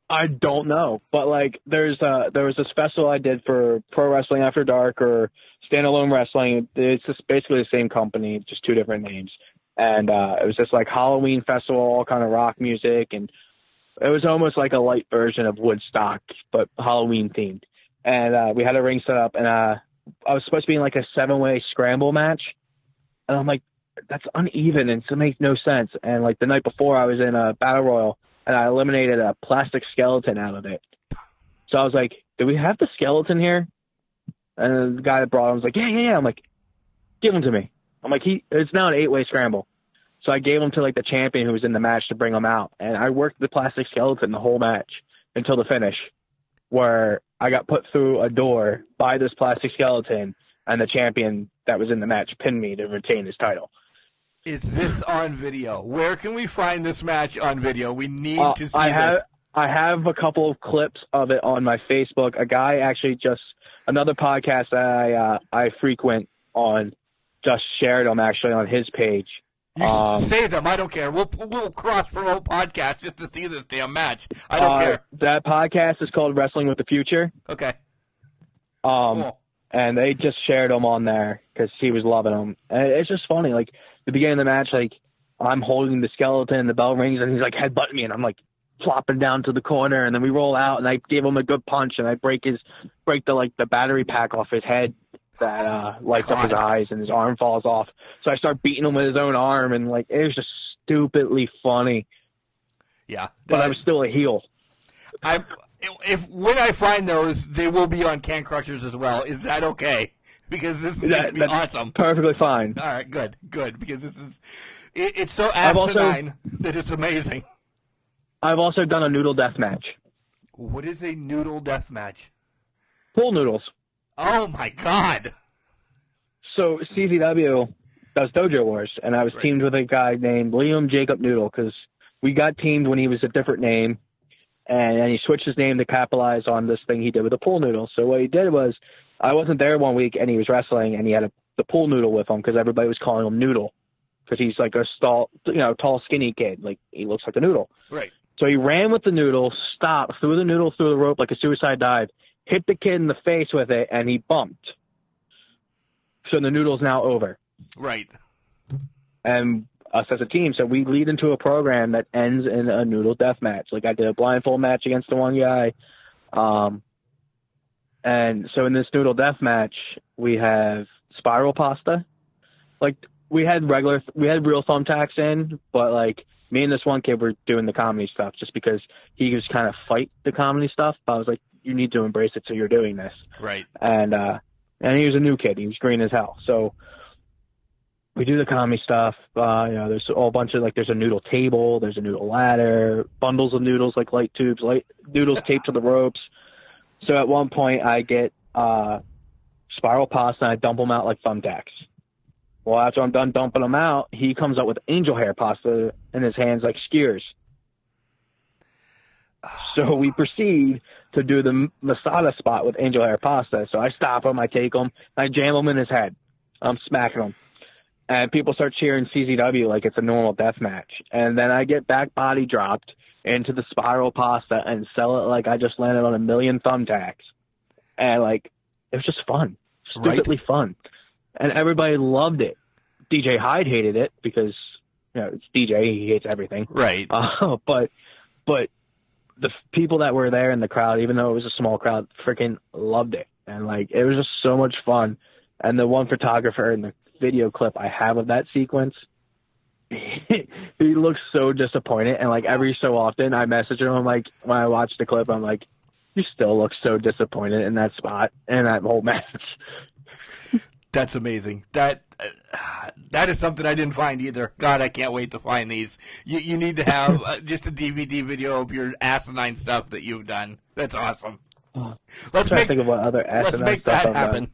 Speaker 8: I don't know, but like there's uh there was this festival I did for Pro Wrestling After Dark or Standalone Wrestling. It's just basically the same company, just two different names. And uh it was just like Halloween festival, all kind of rock music, and it was almost like a light version of Woodstock, but Halloween themed. And uh we had a ring set up, and uh I was supposed to be in like a seven way scramble match, and I'm like, that's uneven and it makes no sense. And like the night before, I was in a battle royal and I eliminated a plastic skeleton out of it. So I was like, "Do we have the skeleton here?" And the guy that brought him was like, "Yeah, yeah, yeah." I'm like, "Give him to me." I'm like, "He it's now an eight way scramble." So I gave him to like the champion who was in the match to bring him out, and I worked the plastic skeleton the whole match until the finish, where I got put through a door by this plastic skeleton, and the champion that was in the match pinned me to retain his title.
Speaker 4: Is this on video? Where can we find this match on video? We need
Speaker 8: Uh,
Speaker 4: to see
Speaker 8: I have
Speaker 4: this.
Speaker 8: I have a couple of clips of it on my Facebook. A guy actually just another podcast that I uh, I frequent on just shared them actually on his page.
Speaker 4: You
Speaker 8: um,
Speaker 4: say them. I don't care. We'll we'll cross promote podcasts just to see this damn match. I don't
Speaker 8: Uh,
Speaker 4: care.
Speaker 8: That podcast is called Wrestling with the Future.
Speaker 4: Okay.
Speaker 8: Um,
Speaker 4: Cool.
Speaker 8: and they just shared them on there because he was loving them. And it's just funny. Like the beginning of the match, like I'm holding the skeleton, the bell rings, and he's like headbutting me, and I'm like flopping down to the corner, and then we roll out, and I give him a good punch, and I break his break the like the battery pack off his head that uh lights up his eyes, and his arm falls off. So I start beating him with his own arm, and like it was just stupidly funny.
Speaker 4: Yeah.
Speaker 8: But I was still a heel.
Speaker 4: I if when I find those, they will be on Can Crushers as well. Is that okay? because this is
Speaker 8: That-
Speaker 4: gonna be
Speaker 8: that's
Speaker 4: awesome.
Speaker 8: Perfectly fine.
Speaker 4: All right, good, good, because this is it, it's so
Speaker 8: I've also-
Speaker 4: asinine that it's amazing.
Speaker 8: I've also done a noodle death match.
Speaker 4: What is a noodle death match?
Speaker 8: Pool noodles.
Speaker 4: Oh my god!
Speaker 8: So CZW does Dojo Wars, and I was
Speaker 4: Right.
Speaker 8: teamed with a guy named Liam Jacob Noodle because we got teamed when he was a different name, and then he switched his name to capitalize on this thing he did with the pool noodle. So what he did was, I wasn't there one week, and he was wrestling, and he had a, the pool noodle with him because everybody was calling him Noodle because he's like a tall, you know, tall, skinny kid. Like he looks like a noodle.
Speaker 4: Right.
Speaker 8: So he ran with the noodle, stopped, threw the noodle through the rope like a suicide dive, hit the kid in the face with it, and he bumped. So the noodle's now over.
Speaker 4: Right.
Speaker 8: And us as a team, so we lead into a program that ends in a noodle death match. Like I did a blindfold match against the one guy. Um, and so in this noodle death match, we have spiral pasta. Like we had regular, we had real thumbtacks in, but like me and this one kid were doing the comedy stuff just because he was kind of fight the comedy stuff. But I was like, you need to embrace it, so you're doing this.
Speaker 4: Right.
Speaker 8: And uh, and he was a new kid. He was green as hell. So we do the comedy stuff. Uh, you know, there's a whole bunch of like there's a noodle table, there's a noodle ladder, bundles of noodles like light tubes, light noodles taped to the ropes. So at one point I get uh, spiral pasta and I dump them out like thumbtacks. Well, after I'm done dumping them out, he comes up with angel hair pasta in his hands like skewers. So we proceed to do the Masada spot with angel hair pasta. So I stop him, I take him, I jam him in his head. I'm smacking him. And people start cheering CZW like it's a normal death match. And then I get back body dropped into the spiral pasta and sell it like I just landed on a million thumbtacks. And like, it was just fun.
Speaker 4: Right.
Speaker 8: Stupidly fun. And everybody loved it. DJ Hyde hated it because, you know, it's DJ, he hates everything.
Speaker 4: Right.
Speaker 8: Uh, but but the people that were there in the crowd, even though it was a small crowd, freaking loved it, and like it was just so much fun. And the one photographer in the video clip I have of that sequence, he looks so disappointed, and like every so often I message him, I'm like, when I watch the clip, I'm like, you still look so disappointed in that spot and that whole match.
Speaker 4: That's amazing. That uh, that is something I didn't find either. God, I can't wait to find these. You you need to have uh, just a DVD video of your asinine stuff that you've done. That's awesome. Let's
Speaker 8: trying to
Speaker 4: make
Speaker 8: think of what other
Speaker 4: let's
Speaker 8: asinine
Speaker 4: make
Speaker 8: stuff
Speaker 4: that
Speaker 8: I've done.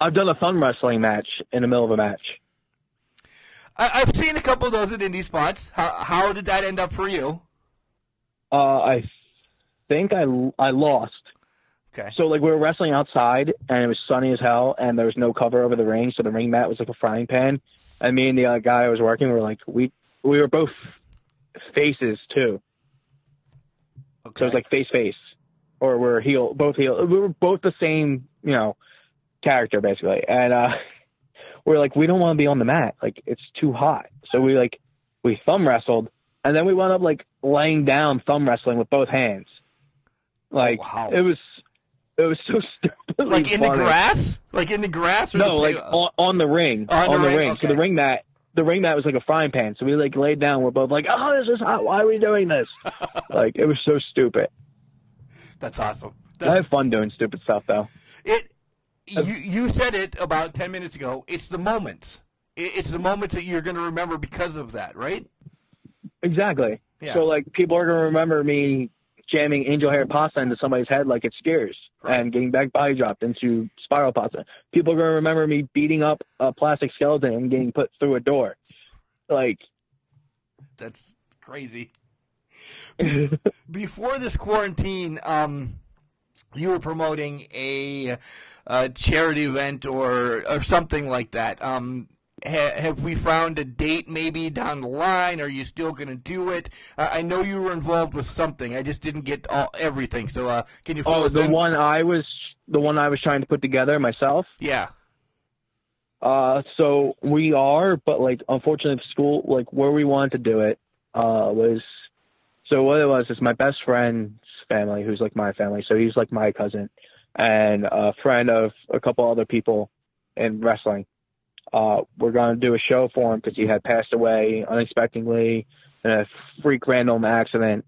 Speaker 8: I've done a thumb wrestling match in the middle of a match.
Speaker 4: I, I've seen a couple of those at indie spots. How how did that end up for you?
Speaker 8: Uh, I think I I lost.
Speaker 4: Okay.
Speaker 8: So like we were wrestling outside and it was sunny as hell and there was no cover over the ring, so the ring mat was like a frying pan. And me and the other guy I was working were like we we were both faces too.
Speaker 4: Okay.
Speaker 8: So it was like face face, or we're heel both heel. We were both the same you know character basically, and uh, we're like we don't want to be on the mat, like it's too hot. So we like we thumb wrestled, and then we wound up like laying down thumb wrestling with both hands. Like
Speaker 4: Oh, wow.
Speaker 8: it was it was so stupid.
Speaker 4: like in the grass, like in the grass, or
Speaker 8: No,
Speaker 4: the,
Speaker 8: like on, on the ring.
Speaker 4: Oh, on
Speaker 8: On,
Speaker 4: the
Speaker 8: the,
Speaker 4: ring,
Speaker 8: ring. So the ring mat the ring mat was like a frying pan. So we like laid down, we're both like, Oh, this is hot, why are we doing this? like it was so stupid.
Speaker 4: That's awesome.
Speaker 8: I have fun doing stupid stuff though.
Speaker 4: It. You you said it about ten minutes ago. It's the moment. It's the moment that you're going to remember because of that, right?
Speaker 8: Exactly.
Speaker 4: Yeah.
Speaker 8: So like people are gonna remember me jamming angel hair pasta into somebody's head like it's And getting back body dropped into spiral pasta. People are gonna remember me beating up a plastic skeleton and getting put through a door. Like
Speaker 4: That's crazy. Before this quarantine, um, you were promoting a, uh charity event or or something like that. Um, ha- have we found a date maybe down the line? Are you still going to do it? Uh, I know you were involved with something. I just didn't get all, everything. So uh, can you?
Speaker 8: oh
Speaker 4: us
Speaker 8: the
Speaker 4: in?
Speaker 8: one I was the one I was trying to put together myself.
Speaker 4: Yeah.
Speaker 8: Uh, so we are, but like unfortunately, school like where we wanted to do it uh, was. So what it was is my best friend's family, who's like my family. So he's like my cousin, and a friend of a couple other people in wrestling. Uh, we're gonna do a show for him because he had passed away unexpectedly in a freak random accident.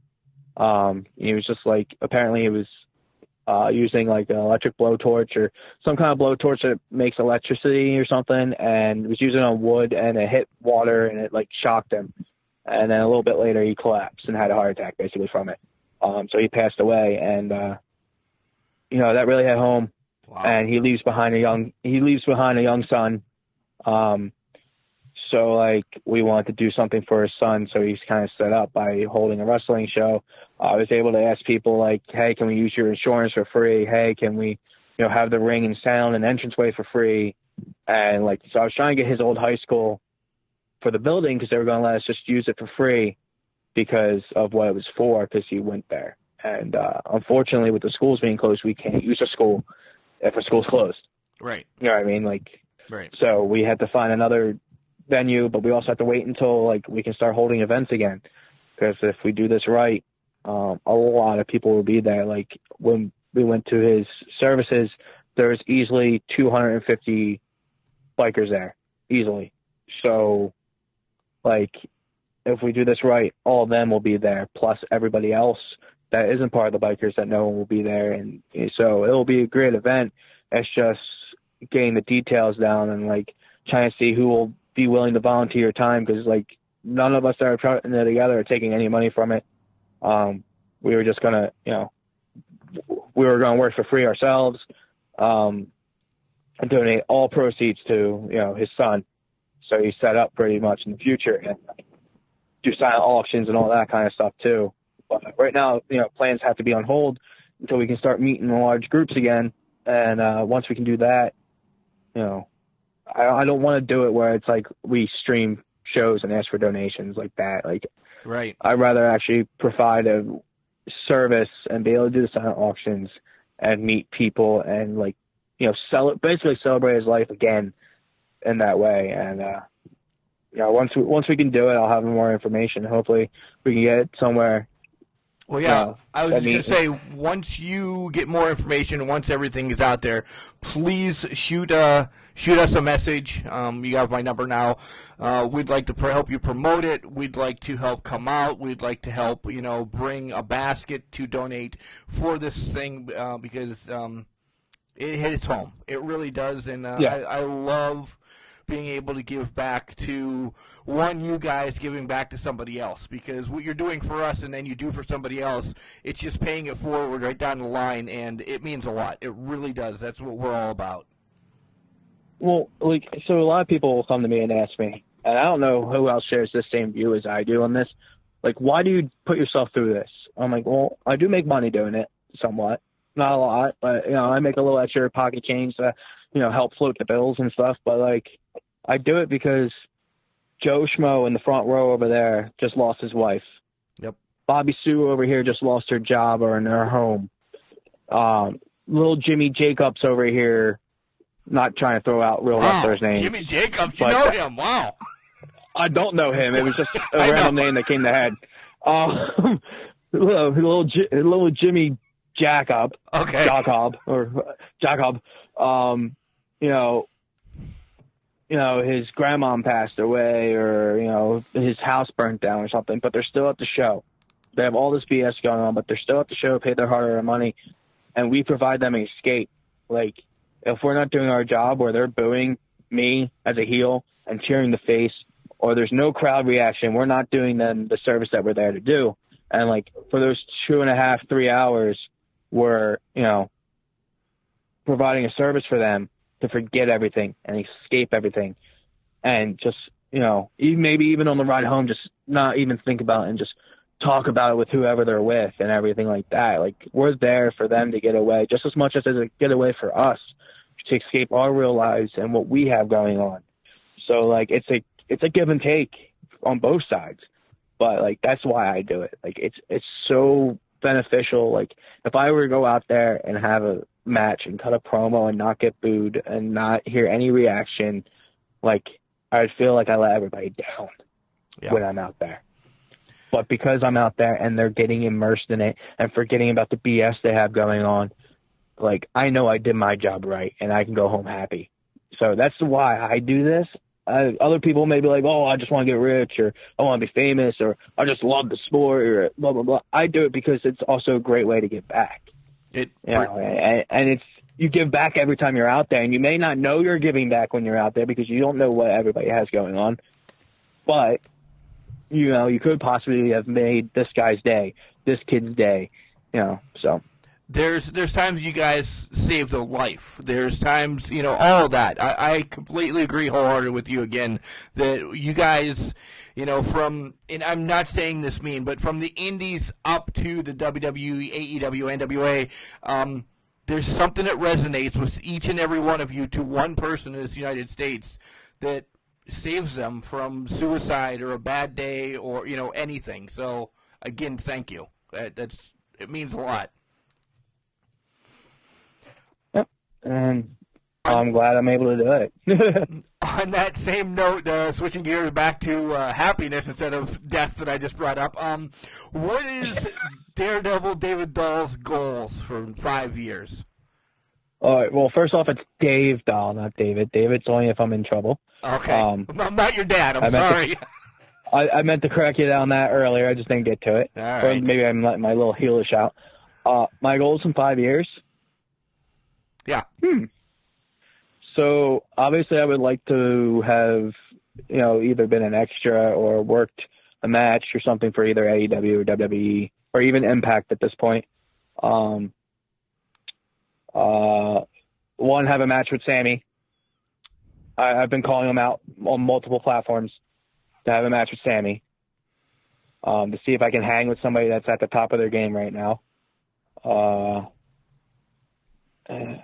Speaker 8: Um, he was just like apparently he was uh, using like an electric blowtorch or some kind of blowtorch that makes electricity or something, and was using it on wood, and it hit water, and it like shocked him. And then a little bit later, he collapsed and had a heart attack basically from it. Um, so he passed away, and uh, you know that really hit home.
Speaker 4: Wow.
Speaker 8: And he leaves behind a young he leaves behind a young son. Um, so like we wanted to do something for his son, so he's kind of set up by holding a wrestling show. I was able to ask people like, "Hey, can we use your insurance for free? Hey, can we, you know, have the ring and sound and entranceway for free?" And like, so I was trying to get his old high school for the building because they were going to let us just use it for free because of what it was for because he went there. And uh, unfortunately, with the schools being closed, we can't use a school if a school's closed.
Speaker 4: Right.
Speaker 8: You know what I mean? Like,
Speaker 4: Right.
Speaker 8: so we had to find another venue, but we also have to wait until like we can start holding events again. Because if we do this right, um, a lot of people will be there. Like when we went to his services, there was easily 250 bikers there, easily. So, like, if we do this right, all of them will be there, plus everybody else that isn't part of the bikers that no one will be there, and so it'll be a great event. It's just getting the details down and like trying to see who will be willing to volunteer time because like none of us that are putting it together are taking any money from it. Um, we were just gonna, you know, we were gonna work for free ourselves, um, and donate all proceeds to you know his son. So he's set up pretty much in the future and do silent auctions and all that kind of stuff too. But right now, you know, plans have to be on hold until we can start meeting in large groups again. And uh, once we can do that, you know, I, I don't want to do it where it's like we stream shows and ask for donations like that. Like
Speaker 4: Right.
Speaker 8: I'd rather actually provide a service and be able to do the silent auctions and meet people and like you know sell it basically celebrate his life again in that way and uh you know once we once we can do it I'll have more information hopefully we can get it somewhere
Speaker 4: Well, yeah,
Speaker 8: No,
Speaker 4: I was just gonna say once you get more information, once everything is out there, please shoot uh shoot us a message. Um, you have my number now. Uh, we'd like to pr- help you promote it. We'd like to help come out. We'd like to help you know bring a basket to donate for this thing uh, because um, it hits home. It really does, and uh,
Speaker 8: Yeah.
Speaker 4: I, I love being able to give back to one you guys giving back to somebody else because what you're doing for us and then you do for somebody else it's just paying it forward right down the line and it means a lot it really does that's what we're all about
Speaker 8: Well, like, so a lot of people will come to me and ask me, and I don't know who else shares the same view as I do on this. Like, why do you put yourself through this? I'm like, well, I do make money doing it, somewhat, not a lot, but you know, I make a little extra pocket change to, you know, help float the bills and stuff. But like, I do it because Joe Schmo in the front row over there just lost his wife.
Speaker 4: Yep.
Speaker 8: Bobby Sue over here just lost her job or in her home. Um, little Jimmy Jacobs over here not trying to throw out real wrestlers' names.
Speaker 4: jimmy jacobs you know him wow
Speaker 8: I don't know him. It was just a
Speaker 4: I know.
Speaker 8: random name that came to head. Um, little, little, Ji- little Jimmy Jacob,
Speaker 4: okay
Speaker 8: Jacob, or Jacob. Um, you know, you know, his grandma passed away, or you know, his house burnt down, or something. But they're still at the show. They have all this BS going on, but they're still at the show, pay their hard-earned money, and we provide them an escape. Like, if we're not doing our job, where they're booing me as a heel and cheering the face, or there's no crowd reaction, we're not doing them the service that we're there to do. And like for those two and a half, three hours, we're you know providing a service for them to forget everything and escape everything, and just you know even maybe even on the ride home, just not even think about it and just talk about it with whoever they're with and everything like that. Like we're there for them to get away just as much as it's a getaway for us to escape our real lives and what we have going on. So like it's a it's a give and take on both sides. But like that's why I do it. Like it's it's so beneficial. Like if I were to go out there and have a match and cut a promo and not get booed and not hear any reaction, like I'd feel like I let everybody down
Speaker 4: Yeah.
Speaker 8: when I'm out there. But because I'm out there and they're getting immersed in it and forgetting about the BS they have going on, like I know I did my job right and I can go home happy. So that's why I do this. I, other people may be like, "Oh, I just want to get rich," or "I want to be famous," or "I just love the sport," or blah blah blah. I do it because it's also a great way to get back.
Speaker 4: It
Speaker 8: You know, and, and it's you give back every time you're out there, and you may not know you're giving back when you're out there because you don't know what everybody has going on. But you know, you could possibly have made this guy's day, this kid's day. You know, so
Speaker 4: there's there's times you guys saved a life. There's times you know all of that. I, I completely agree wholeheartedly with you again that you guys, you know, from and I'm not saying this mean, but from the Indies up to the WWE, AEW, NWA, um, there's something that resonates with each and every one of you to one person in this United States that saves them from suicide or a bad day or you know anything. So again, thank you. That, that's it means a lot.
Speaker 8: And I'm glad I'm able to do it.
Speaker 4: On that same note, uh, switching gears back to uh, happiness instead of death that I just brought up. Um, what is Daredevil David Doll's goals for five years?
Speaker 8: All right. Well, first off, it's Dave Doll, not David. David's only if I'm in trouble.
Speaker 4: Okay.
Speaker 8: Um,
Speaker 4: I'm not your dad. I'm
Speaker 8: I meant to-
Speaker 4: sorry.
Speaker 8: I, I meant to correct you on that earlier. I just didn't get to it.
Speaker 4: All
Speaker 8: Or maybe I'm letting my little heelish out. Uh, my goals in five years.
Speaker 4: Yeah.
Speaker 8: So obviously, I would like to have, you know, either been an extra or worked a match or something for either AEW or WWE or even Impact at this point. Um, uh, one, have a match with Sami. I, I've been calling him out on multiple platforms to have a match with Sami. Um, to see if I can hang with somebody that's at the top of their game right now. Uh, uh,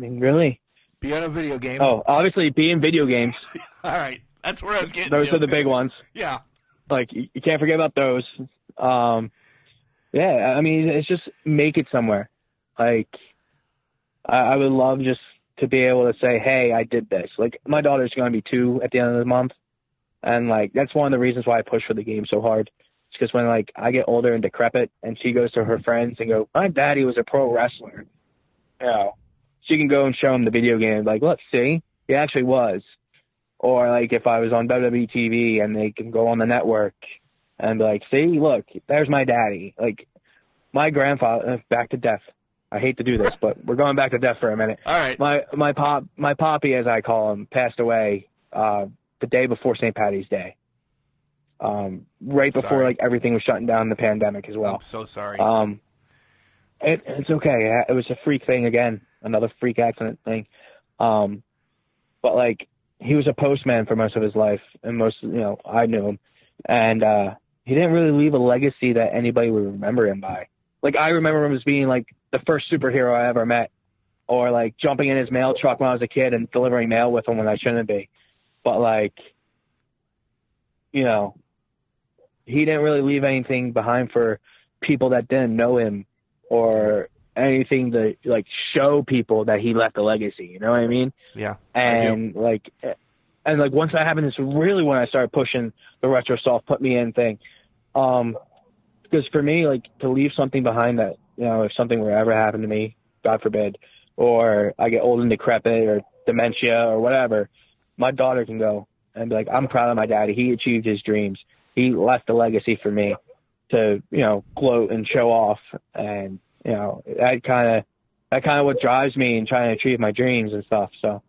Speaker 8: mean, really.
Speaker 4: Be on a video game.
Speaker 8: Oh, obviously, be in video games.
Speaker 4: All right. That's where I was getting.
Speaker 8: Those
Speaker 4: to.
Speaker 8: are the big ones.
Speaker 4: Yeah.
Speaker 8: Like you, can't forget about those. Um, yeah, I mean, it's just make it somewhere. Like, I, I would love just to be able to say, "Hey, I did this." Like, my daughter's going to be two at the end of the month, and like that's one of the reasons why I push for the game so hard. It's because when like I get older and decrepit, and she goes to her friends and go, "My daddy was a pro wrestler," you know, she can go and show them the video game. Like, let's see, he actually was. Or like if I was on WWE TV and they can go on the network and be like, see, look, there's my daddy. Like my grandfather, uh, back to death. I hate to do this, but we're going back to death for a minute.
Speaker 4: All right.
Speaker 8: My my pop, my poppy, as I call him, passed away uh, the day before St. Patty's Day. Um, right before
Speaker 4: Sorry.
Speaker 8: like everything was shutting down, the pandemic as well.
Speaker 4: I'm so sorry.
Speaker 8: Um, it, it's okay. It was a freak thing again, another freak accident thing. Um, but like he was a postman for most of his life, and most you know I knew him, and uh, he didn't really leave a legacy that anybody would remember him by. Like I remember him as being like the first superhero I ever met, or like jumping in his mail truck when I was a kid and delivering mail with him when I shouldn't be. But like, you know, he didn't really leave anything behind for people that didn't know him or anything to like show people that he left a legacy. You know what I mean?
Speaker 4: yeah.
Speaker 8: And like, and like once that happened, it's really when I started pushing the RetroSoft put me in thing. Um, because for me, like to leave something behind that, you know, if something were ever happen to me, God forbid, or I get old and decrepit or dementia or whatever, my daughter can go and be like, I'm proud of my daddy. He achieved his dreams. He left a legacy for me to, you know, gloat and show off. And, you know, that kind of, that kind of what drives me in trying to achieve my dreams and stuff. So,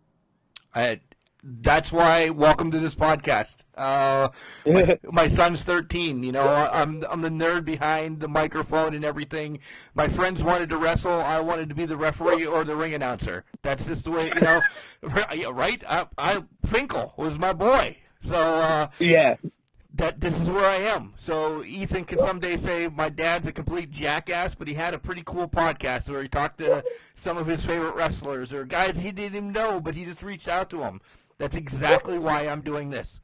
Speaker 4: I, that's why welcome to this podcast. Uh, my, my son's 13. You know, I'm I'm the nerd behind the microphone and everything. My friends wanted to wrestle. I wanted to be the referee or the ring announcer. That's just the way you know, right? I, I Finkel was my boy. So uh,
Speaker 8: yeah,
Speaker 4: that this is where I am. So Ethan can someday say my dad's a complete jackass, but he had a pretty cool podcast where he talked to some of his favorite wrestlers or guys he didn't even know, but he just reached out to them. That's exactly why I'm doing this.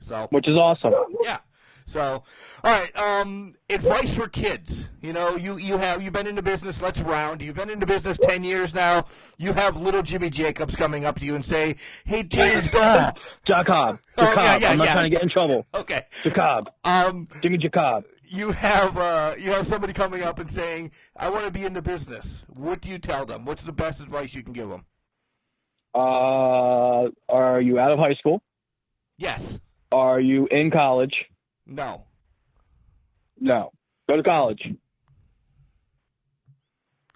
Speaker 4: So
Speaker 8: which is awesome.
Speaker 4: yeah. So, all right. Um, advice for kids. You know, you you have you've been in the business. Let's round. You've been in the business ten years now. You have little Jimmy Jacobs coming up to you and say, "Hey, Dave Doll."
Speaker 8: Jacob.
Speaker 4: Oh,
Speaker 8: Jacob.
Speaker 4: yeah, yeah,
Speaker 8: I'm not
Speaker 4: yeah.
Speaker 8: trying to get in trouble.
Speaker 4: Okay.
Speaker 8: Jacob.
Speaker 4: Um,
Speaker 8: me Jacob.
Speaker 4: you have uh, you have somebody coming up and saying, "I want to be in the business." What do you tell them? What's the best advice you can give them?
Speaker 8: Uh, are you out of high school?
Speaker 4: Yes.
Speaker 8: Are you in college?
Speaker 4: No.
Speaker 8: No. Go to college.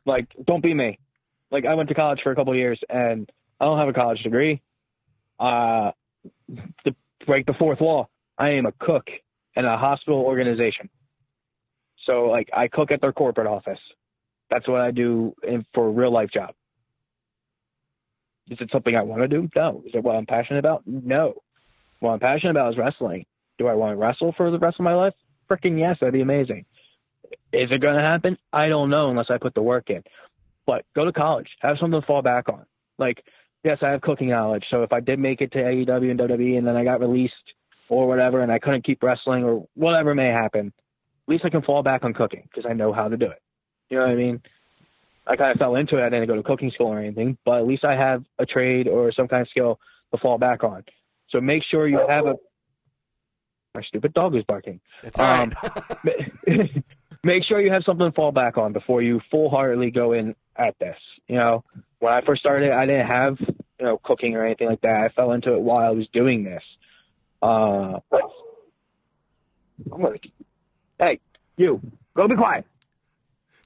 Speaker 8: Like, don't be me. Like, I went to college for a couple years, and I don't have a college degree. Uh, to break the fourth wall, I am a cook in a hospital organization. So, like, I cook at their corporate office. That's what I do in, for a real life job. Is it something I want to do? No. Is it what I'm passionate about? No. What I'm passionate about is wrestling. Do I want to wrestle for the rest of my life? Freaking yes, that'd be amazing. Is it going to happen? I don't know unless I put the work in. But go to college, have something to fall back on. Like, yes, I have cooking knowledge. So if I did make it to AEW and WWE and then I got released or whatever and I couldn't keep wrestling or whatever may happen, at least I can fall back on cooking because I know how to do it. You know what I mean? I kind of fell into it. I didn't go to cooking school or anything, but at least I have a trade or some kind of skill to fall back on. So make sure you have a. My stupid dog is barking.
Speaker 4: It's all right.
Speaker 8: Um, make sure you have something to fall back on before you full heartedly go in at this. You know, when I first started, I didn't have you know cooking or anything like that. I fell into it while I was doing this. Uh, I'm gonna, hey, you go be quiet.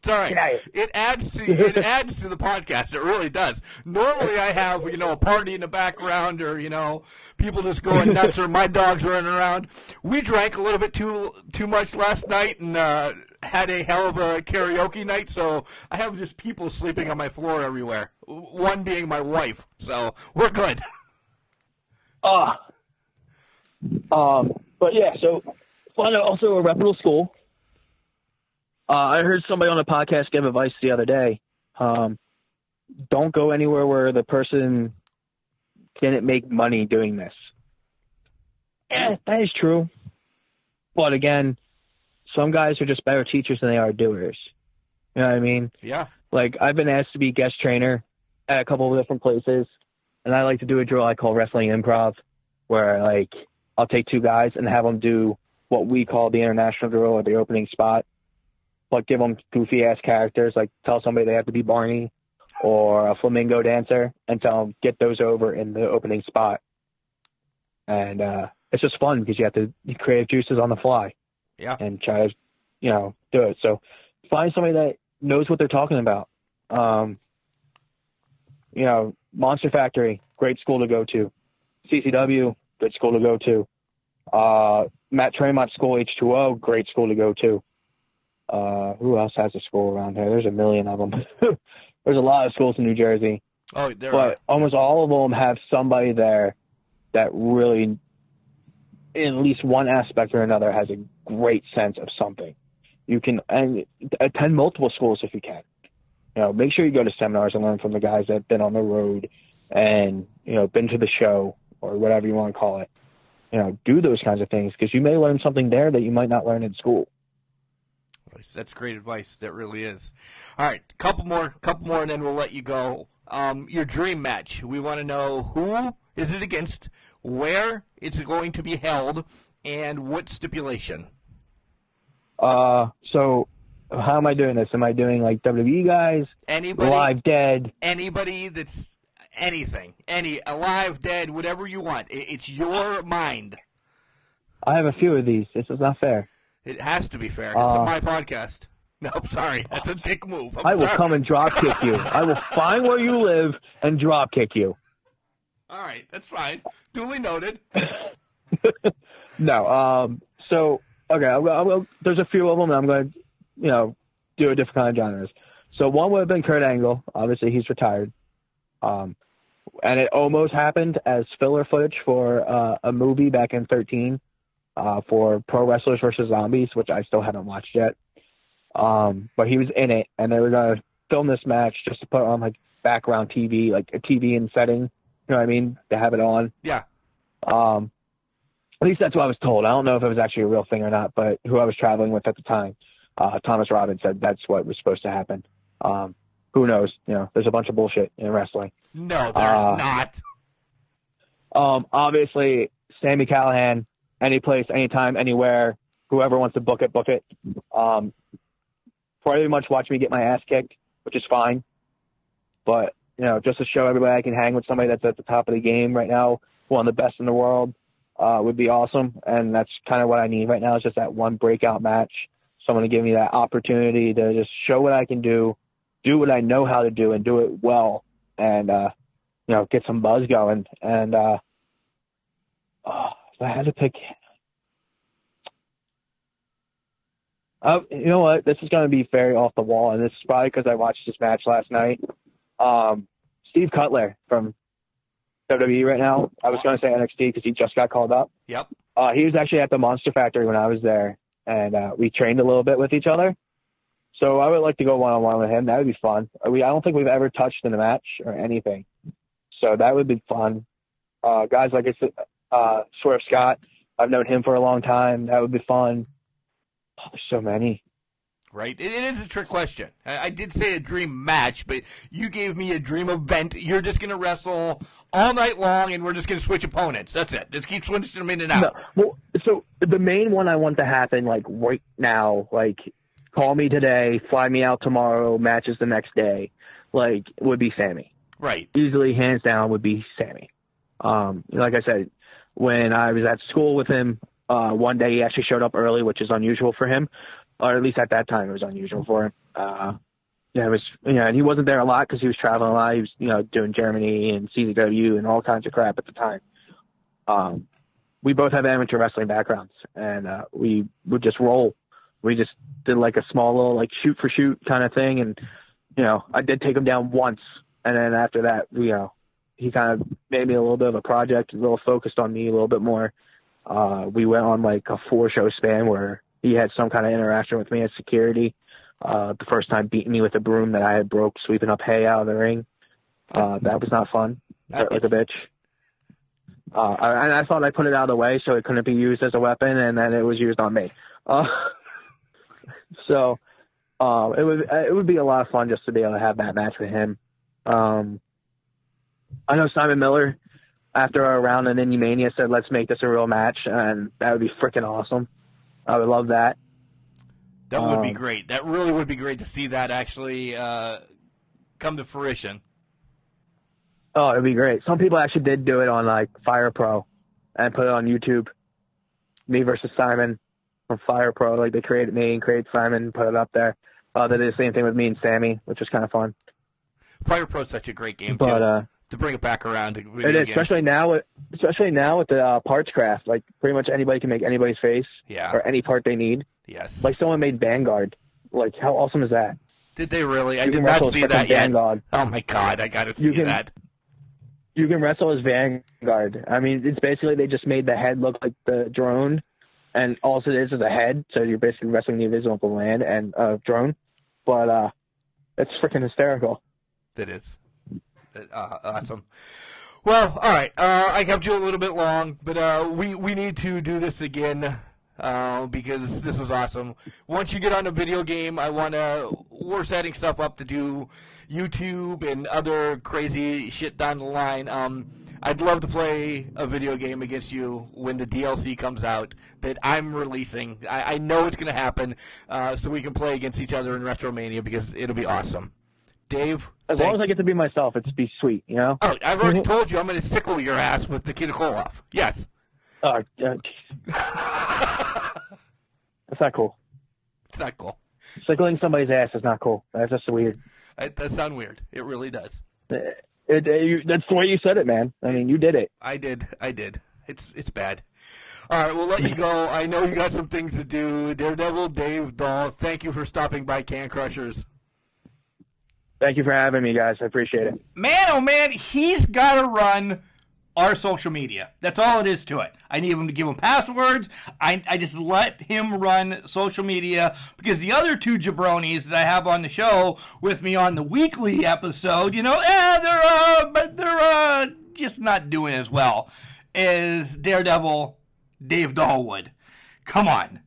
Speaker 4: It's all right.
Speaker 8: Get out of
Speaker 4: It adds to it adds to the podcast. It really does. Normally, I have you know a party in the background, or you know people just going nuts, or my dogs running around. We drank a little bit too too much last night, and uh, had a hell of a karaoke night. So I have just people sleeping on my floor everywhere. One being my wife. So we're good.
Speaker 8: Uh, um, but yeah, so find also a reputable school. Uh, I heard somebody on a podcast give advice the other day. Um, don't go anywhere where the person didn't make money doing this. Eh, that is true. But again, some guys are just better teachers than they are doers. You know what I mean?
Speaker 4: Yeah.
Speaker 8: Like I've been asked to be guest trainer at a couple of different places, and I like to do a drill I call wrestling improv, where like I'll take two guys and have them do what we call the international drill or the opening spot, but give them goofy ass characters. Like tell somebody they have to be Barney or a flamingo dancer, and tell them get those over in the opening spot. And uh, it's just fun because you have to create juices on the fly
Speaker 4: Yeah.
Speaker 8: and try to, you know, do it. So find somebody that knows what they're talking about. Um, you know, Monster Factory, great school to go to. CCW, good school to go to. Uh, Matt Tremont School H2O, great school to go to. Uh, who else has a school around here? There's a million of them. There's a lot of schools in New Jersey
Speaker 4: Oh, there.
Speaker 8: but almost all of them have somebody there that really, in at least one aspect or another, has a great sense of something. You can and attend multiple schools if you can. You know, make sure you go to seminars and learn from the guys that have been on the road and you know been to the show or whatever you want to call it. You know, do those kinds of things because you may learn something there that you might not learn in school.
Speaker 4: That's great advice. That really is. All right, couple more, couple more, and then we'll let you go. Um, your dream match. We want to know who is it against, where it's going to be held, and what stipulation.
Speaker 8: Uh, so how am I doing this? Am I doing like WWE guys,
Speaker 4: Anybody,
Speaker 8: alive, dead?
Speaker 4: anybody that's anything, any alive, dead, whatever you want. It's your mind.
Speaker 8: I have a few of these. This is not fair.
Speaker 4: It has to be fair. It's
Speaker 8: Uh,
Speaker 4: my podcast. No, I'm sorry. That's a dick move. I'm
Speaker 8: I will
Speaker 4: sorry.
Speaker 8: come and drop kick you. I will find where you live and drop kick you.
Speaker 4: All right, that's fine. Duly noted.
Speaker 8: No. Um. So okay, I'll, I'll, there's a few of them. And I'm going to, you know, do a different kind of genres. So one would have been Kurt Angle. Obviously, he's retired. Um, and it almost happened as filler footage for uh, a movie back in 13 uh, for Pro Wrestlers versus Zombies, which I still haven't watched yet. Um, but he was in it, and they were going to film this match just to put on like background TV, like a TV in setting. You know what I mean? To have it on.
Speaker 4: Yeah.
Speaker 8: Um, at least that's what I was told. I don't know if it was actually a real thing or not, but who I was traveling with at the time, uh, Thomas Robbins said that's what was supposed to happen. Um, who knows? You know, there's a bunch of bullshit in wrestling.
Speaker 4: No, there's
Speaker 8: Uh,
Speaker 4: not.
Speaker 8: Um, obviously, Sami Callihan, any place, anytime, anywhere, whoever wants to book it, book it. Um, pretty much watch me get my ass kicked, which is fine. But, you know, just to show everybody I can hang with somebody that's at the top of the game right now, one of the best in the world, uh, would be awesome. And that's kind of what I need right now is just that one breakout match. Someone to give me that opportunity to just show what I can do do what I know how to do and do it well, and uh, you know, get some buzz going. And uh, oh, if I had to pick, uh, you know what? This is going to be very off the wall, and this is probably because I watched this match last night. Um, Steve Cutler from WWE right now. I was going to say NXT because he just got called up.
Speaker 4: Yep.
Speaker 8: Uh, he was actually at the Monster Factory when I was there, and uh, we trained a little bit with each other. So I would like to go one on one with him. That would be fun. We I don't think we've ever touched in a match or anything, so that would be fun. Uh, guys like I said, uh, Swerve Scott, I've known him for a long time. That would be fun. Oh, there's so many.
Speaker 4: Right? It, it is a trick question. I, I did say a dream match, but you gave me a dream event. You're just going to wrestle all night long, and we're just going to switch opponents. That's it. Just keep switching them in and out.
Speaker 8: No, well, so the main one I want to happen like right now, like call me today, fly me out tomorrow, matches the next day, like would be Sami.
Speaker 4: Right.
Speaker 8: Easily, hands down, would be Sami. Um, like I said, when I was at school with him, uh, one day he actually showed up early, which is unusual for him, or at least at that time it was unusual for him. Uh, yeah, it was, you know, and he wasn't there a lot because he was traveling a lot. He was, you know, doing Germany and CZW and all kinds of crap at the time. Um, we both have amateur wrestling backgrounds, and uh, we would just roll. We just did like a small little like shoot for shoot kind of thing, and you know, I did take him down once, and then after that, you know, he kind of made me a little bit of a project, a little focused on me a little bit more. Uh, we went on like a four show span where he had some kind of interaction with me as security. Uh, the first time beating me with a broom that I had broke, sweeping up hay out of the ring. Uh, that was not fun. Hurt like a bitch. Uh, and I thought I put it out of the way so it couldn't be used as a weapon, and then it was used on me. Uh, so um, it would it would be a lot of fun just to be able to have that match with him. Um, I know Simon Miller after our round in Inhumania said, "Let's make this a real match," and that would be freaking awesome. I would love that.
Speaker 4: That would be
Speaker 8: Um,
Speaker 4: great. That really would be great to see that actually uh, come to fruition.
Speaker 8: Oh, it'd be great. Some people actually did do it on like Fire Pro and put it on YouTube. Me versus Simon from Fire Pro. Like they created me and created Simon, and put it up there. Uh, they did the same thing with me and Sami, which was kind of fun.
Speaker 4: Fire Pro is such a great game
Speaker 8: But
Speaker 4: too.
Speaker 8: uh,
Speaker 4: to bring it back around to video
Speaker 8: it is,
Speaker 4: games.
Speaker 8: especially now with especially now with the uh, parts craft. Like pretty much anybody can make anybody's face
Speaker 4: Yeah.
Speaker 8: or any part they need.
Speaker 4: Yes.
Speaker 8: Like someone made Vanguard. Like how awesome is that?
Speaker 4: Did they really? I did not see that yet.
Speaker 8: Vanguard.
Speaker 4: Oh my god, I gotta see
Speaker 8: You can-
Speaker 4: that.
Speaker 8: You can wrestle as Vanguard. I mean, it's basically they just made the head look like the drone, and all it is is a head. So you're basically wrestling the invisible land and uh, drone. But uh, it's freaking hysterical.
Speaker 4: That is. Uh, awesome. Well, all right. Uh, I kept you a little bit long, but uh, we we need to do this again uh, because this was awesome. Once you get on a video game, I want to. We're setting stuff up to do YouTube and other crazy shit down the line. Um, I'd love to play a video game against you when the DLC comes out that I'm releasing. I, I know it's going to happen, uh, so we can play against each other in Retromania because it'll be awesome. Dave,
Speaker 8: As
Speaker 4: thank-
Speaker 8: long as I get to be myself, it's be sweet, you know.
Speaker 4: Oh, I've already told you I'm going to sickle your ass with the Kid Koloff. Yes.
Speaker 8: Uh, uh, that's not cool.
Speaker 4: It's not cool.
Speaker 8: Sickling somebody's ass is not cool. That's just weird.
Speaker 4: It does sound weird. It really does.
Speaker 8: It, it, you, that's the way you said it, man. I mean, you did it.
Speaker 4: I did. I did. It's it's bad. All right, we'll let you go. I know you got some things to do. Daredevil Dave Doll, thank you for stopping by Can Crushers.
Speaker 8: Thank you for having me, guys. I appreciate it.
Speaker 4: Man, oh man, he's got to run our social media. That's all it is to it. I need him to give him passwords. I, I just let him run social media because the other two jabronis that I have on the show with me on the weekly episode, you know, eh, they're uh, but they're uh, just not doing as well as Daredevil Dave Doll would. Come on.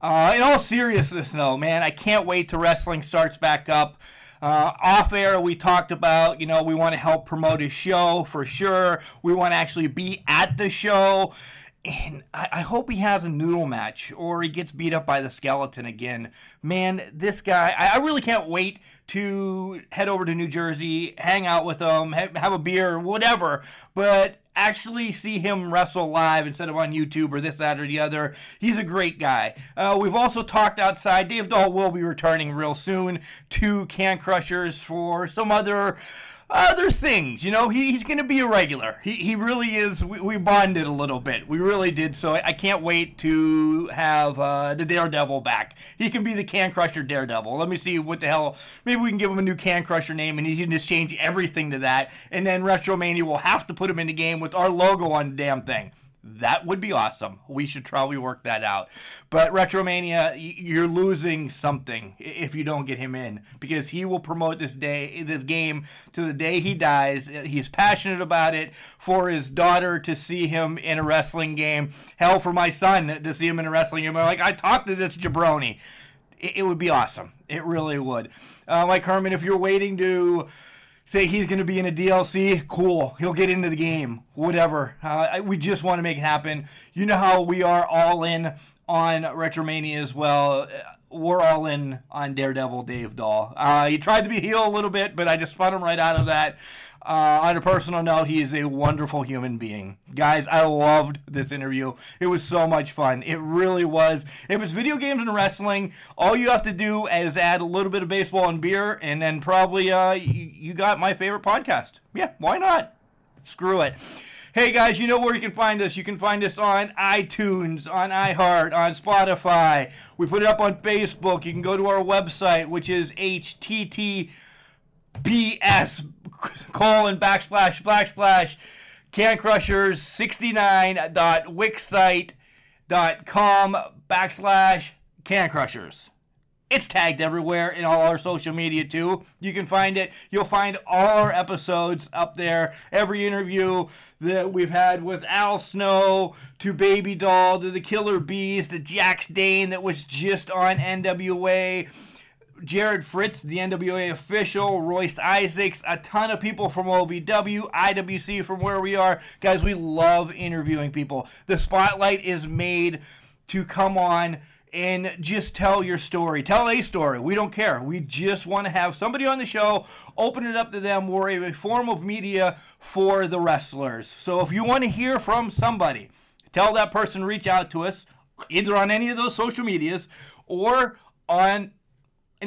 Speaker 4: Uh, in all seriousness, though, man, I can't wait till wrestling starts back up. Uh, off air, we talked about, you know, we want to help promote his show for sure. We want to actually be at the show. And I, I hope he has a noodle match or he gets beat up by the skeleton again. Man, this guy, I, I really can't wait to head over to New Jersey, hang out with him, ha- have a beer, whatever. But actually see him wrestle live instead of on YouTube or this, that, or the other. He's a great guy. Uh, we've also talked outside. Dave Doll will be returning real soon to Can Crushers for some other other things. You know, he, he's going to be a regular. He, he really is. We, we, bonded a little bit. We really did. So I, can't wait to have uh, the Daredevil back. He can be the Can Crusher Daredevil. Let me see what the hell. Maybe we can give him a new Can Crusher name and he can just change everything to that. And then Retromania will have to put him in the game with our logo on the damn thing. That would be awesome. We should probably work that out. But Retromania, you're losing something if you don't get him in because he will promote this day, this game to the day he dies. He's passionate about it for his daughter to see him in a wrestling game. Hell, for my son to see him in a wrestling game. I'm like, I talked to this jabroni. It, would be awesome. It really would. Uh, like Herman, if you're waiting to say he's going to be in a DLC, cool. He'll get into the game, whatever. Uh, we just want to make it happen. You know how we are all in on Retromania as well. We're all in on Daredevil Dave Doll. Uh, he tried to be heel a little bit, but I just spun him right out of that. Uh, on a personal note, he is a wonderful human being. Guys, I loved this interview. It was so much fun. It really was. If it's video games and wrestling, all you have to do is add a little bit of baseball and beer, and then probably uh, you, got my favorite podcast. Yeah, why not? Screw it. Hey guys, you know where you can find us. You can find us on iTunes, on iHeart, on Spotify. We put it up on Facebook. You can go to our website, which is https colon backsplash backsplash cancrushers69.wixsite.com backslash cancrushers. It's tagged everywhere in all our social media too. You can find it. You'll find all our episodes up there. Every interview that we've had with Al Snow to Baby Doll to the Killer Bees to Jax Dane that was just on NWA Jared Fritz, the NWA official, Royce Isaacs, a ton of people from OVW, IWC from where we are. Guys, we love interviewing people. The spotlight is made to come on and just tell your story. Tell a story. We don't care. We just want to have somebody on the show, open it up to them. We're a form of media for the wrestlers. So if you want to hear from somebody, tell that person reach out to us either on any of those social medias or on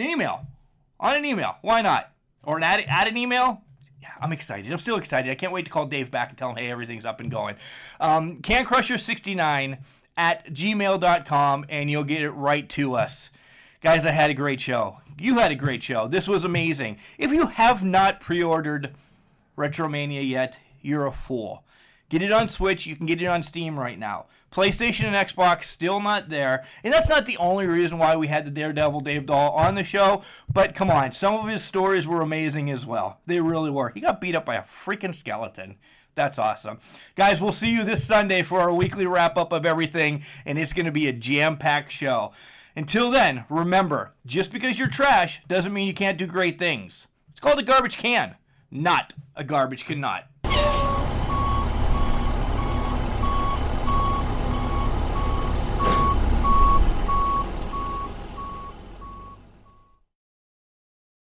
Speaker 4: an email. On an email. Why not? Or an add, add an email. Yeah, I'm excited. I'm still excited. I can't wait to call Dave back and tell him, hey, everything's up and going. Um, CanCrusher69 at gmail.com, and you'll get it right to us. Guys, I had a great show. You had a great show. This was amazing. If you have not pre ordered Retromania yet, you're a fool. Get it on Switch. You can get it on Steam right now. PlayStation and Xbox still not there. And that's not the only reason why we had the Daredevil Dave Doll on the show. But come on, some of his stories were amazing as well. They really were. He got beat up by a freaking skeleton. That's awesome. Guys, we'll see you this Sunday for our weekly wrap up of everything. And it's going to be a jam packed show. Until then, remember just because you're trash doesn't mean you can't do great things. It's called a garbage can, not a garbage cannot.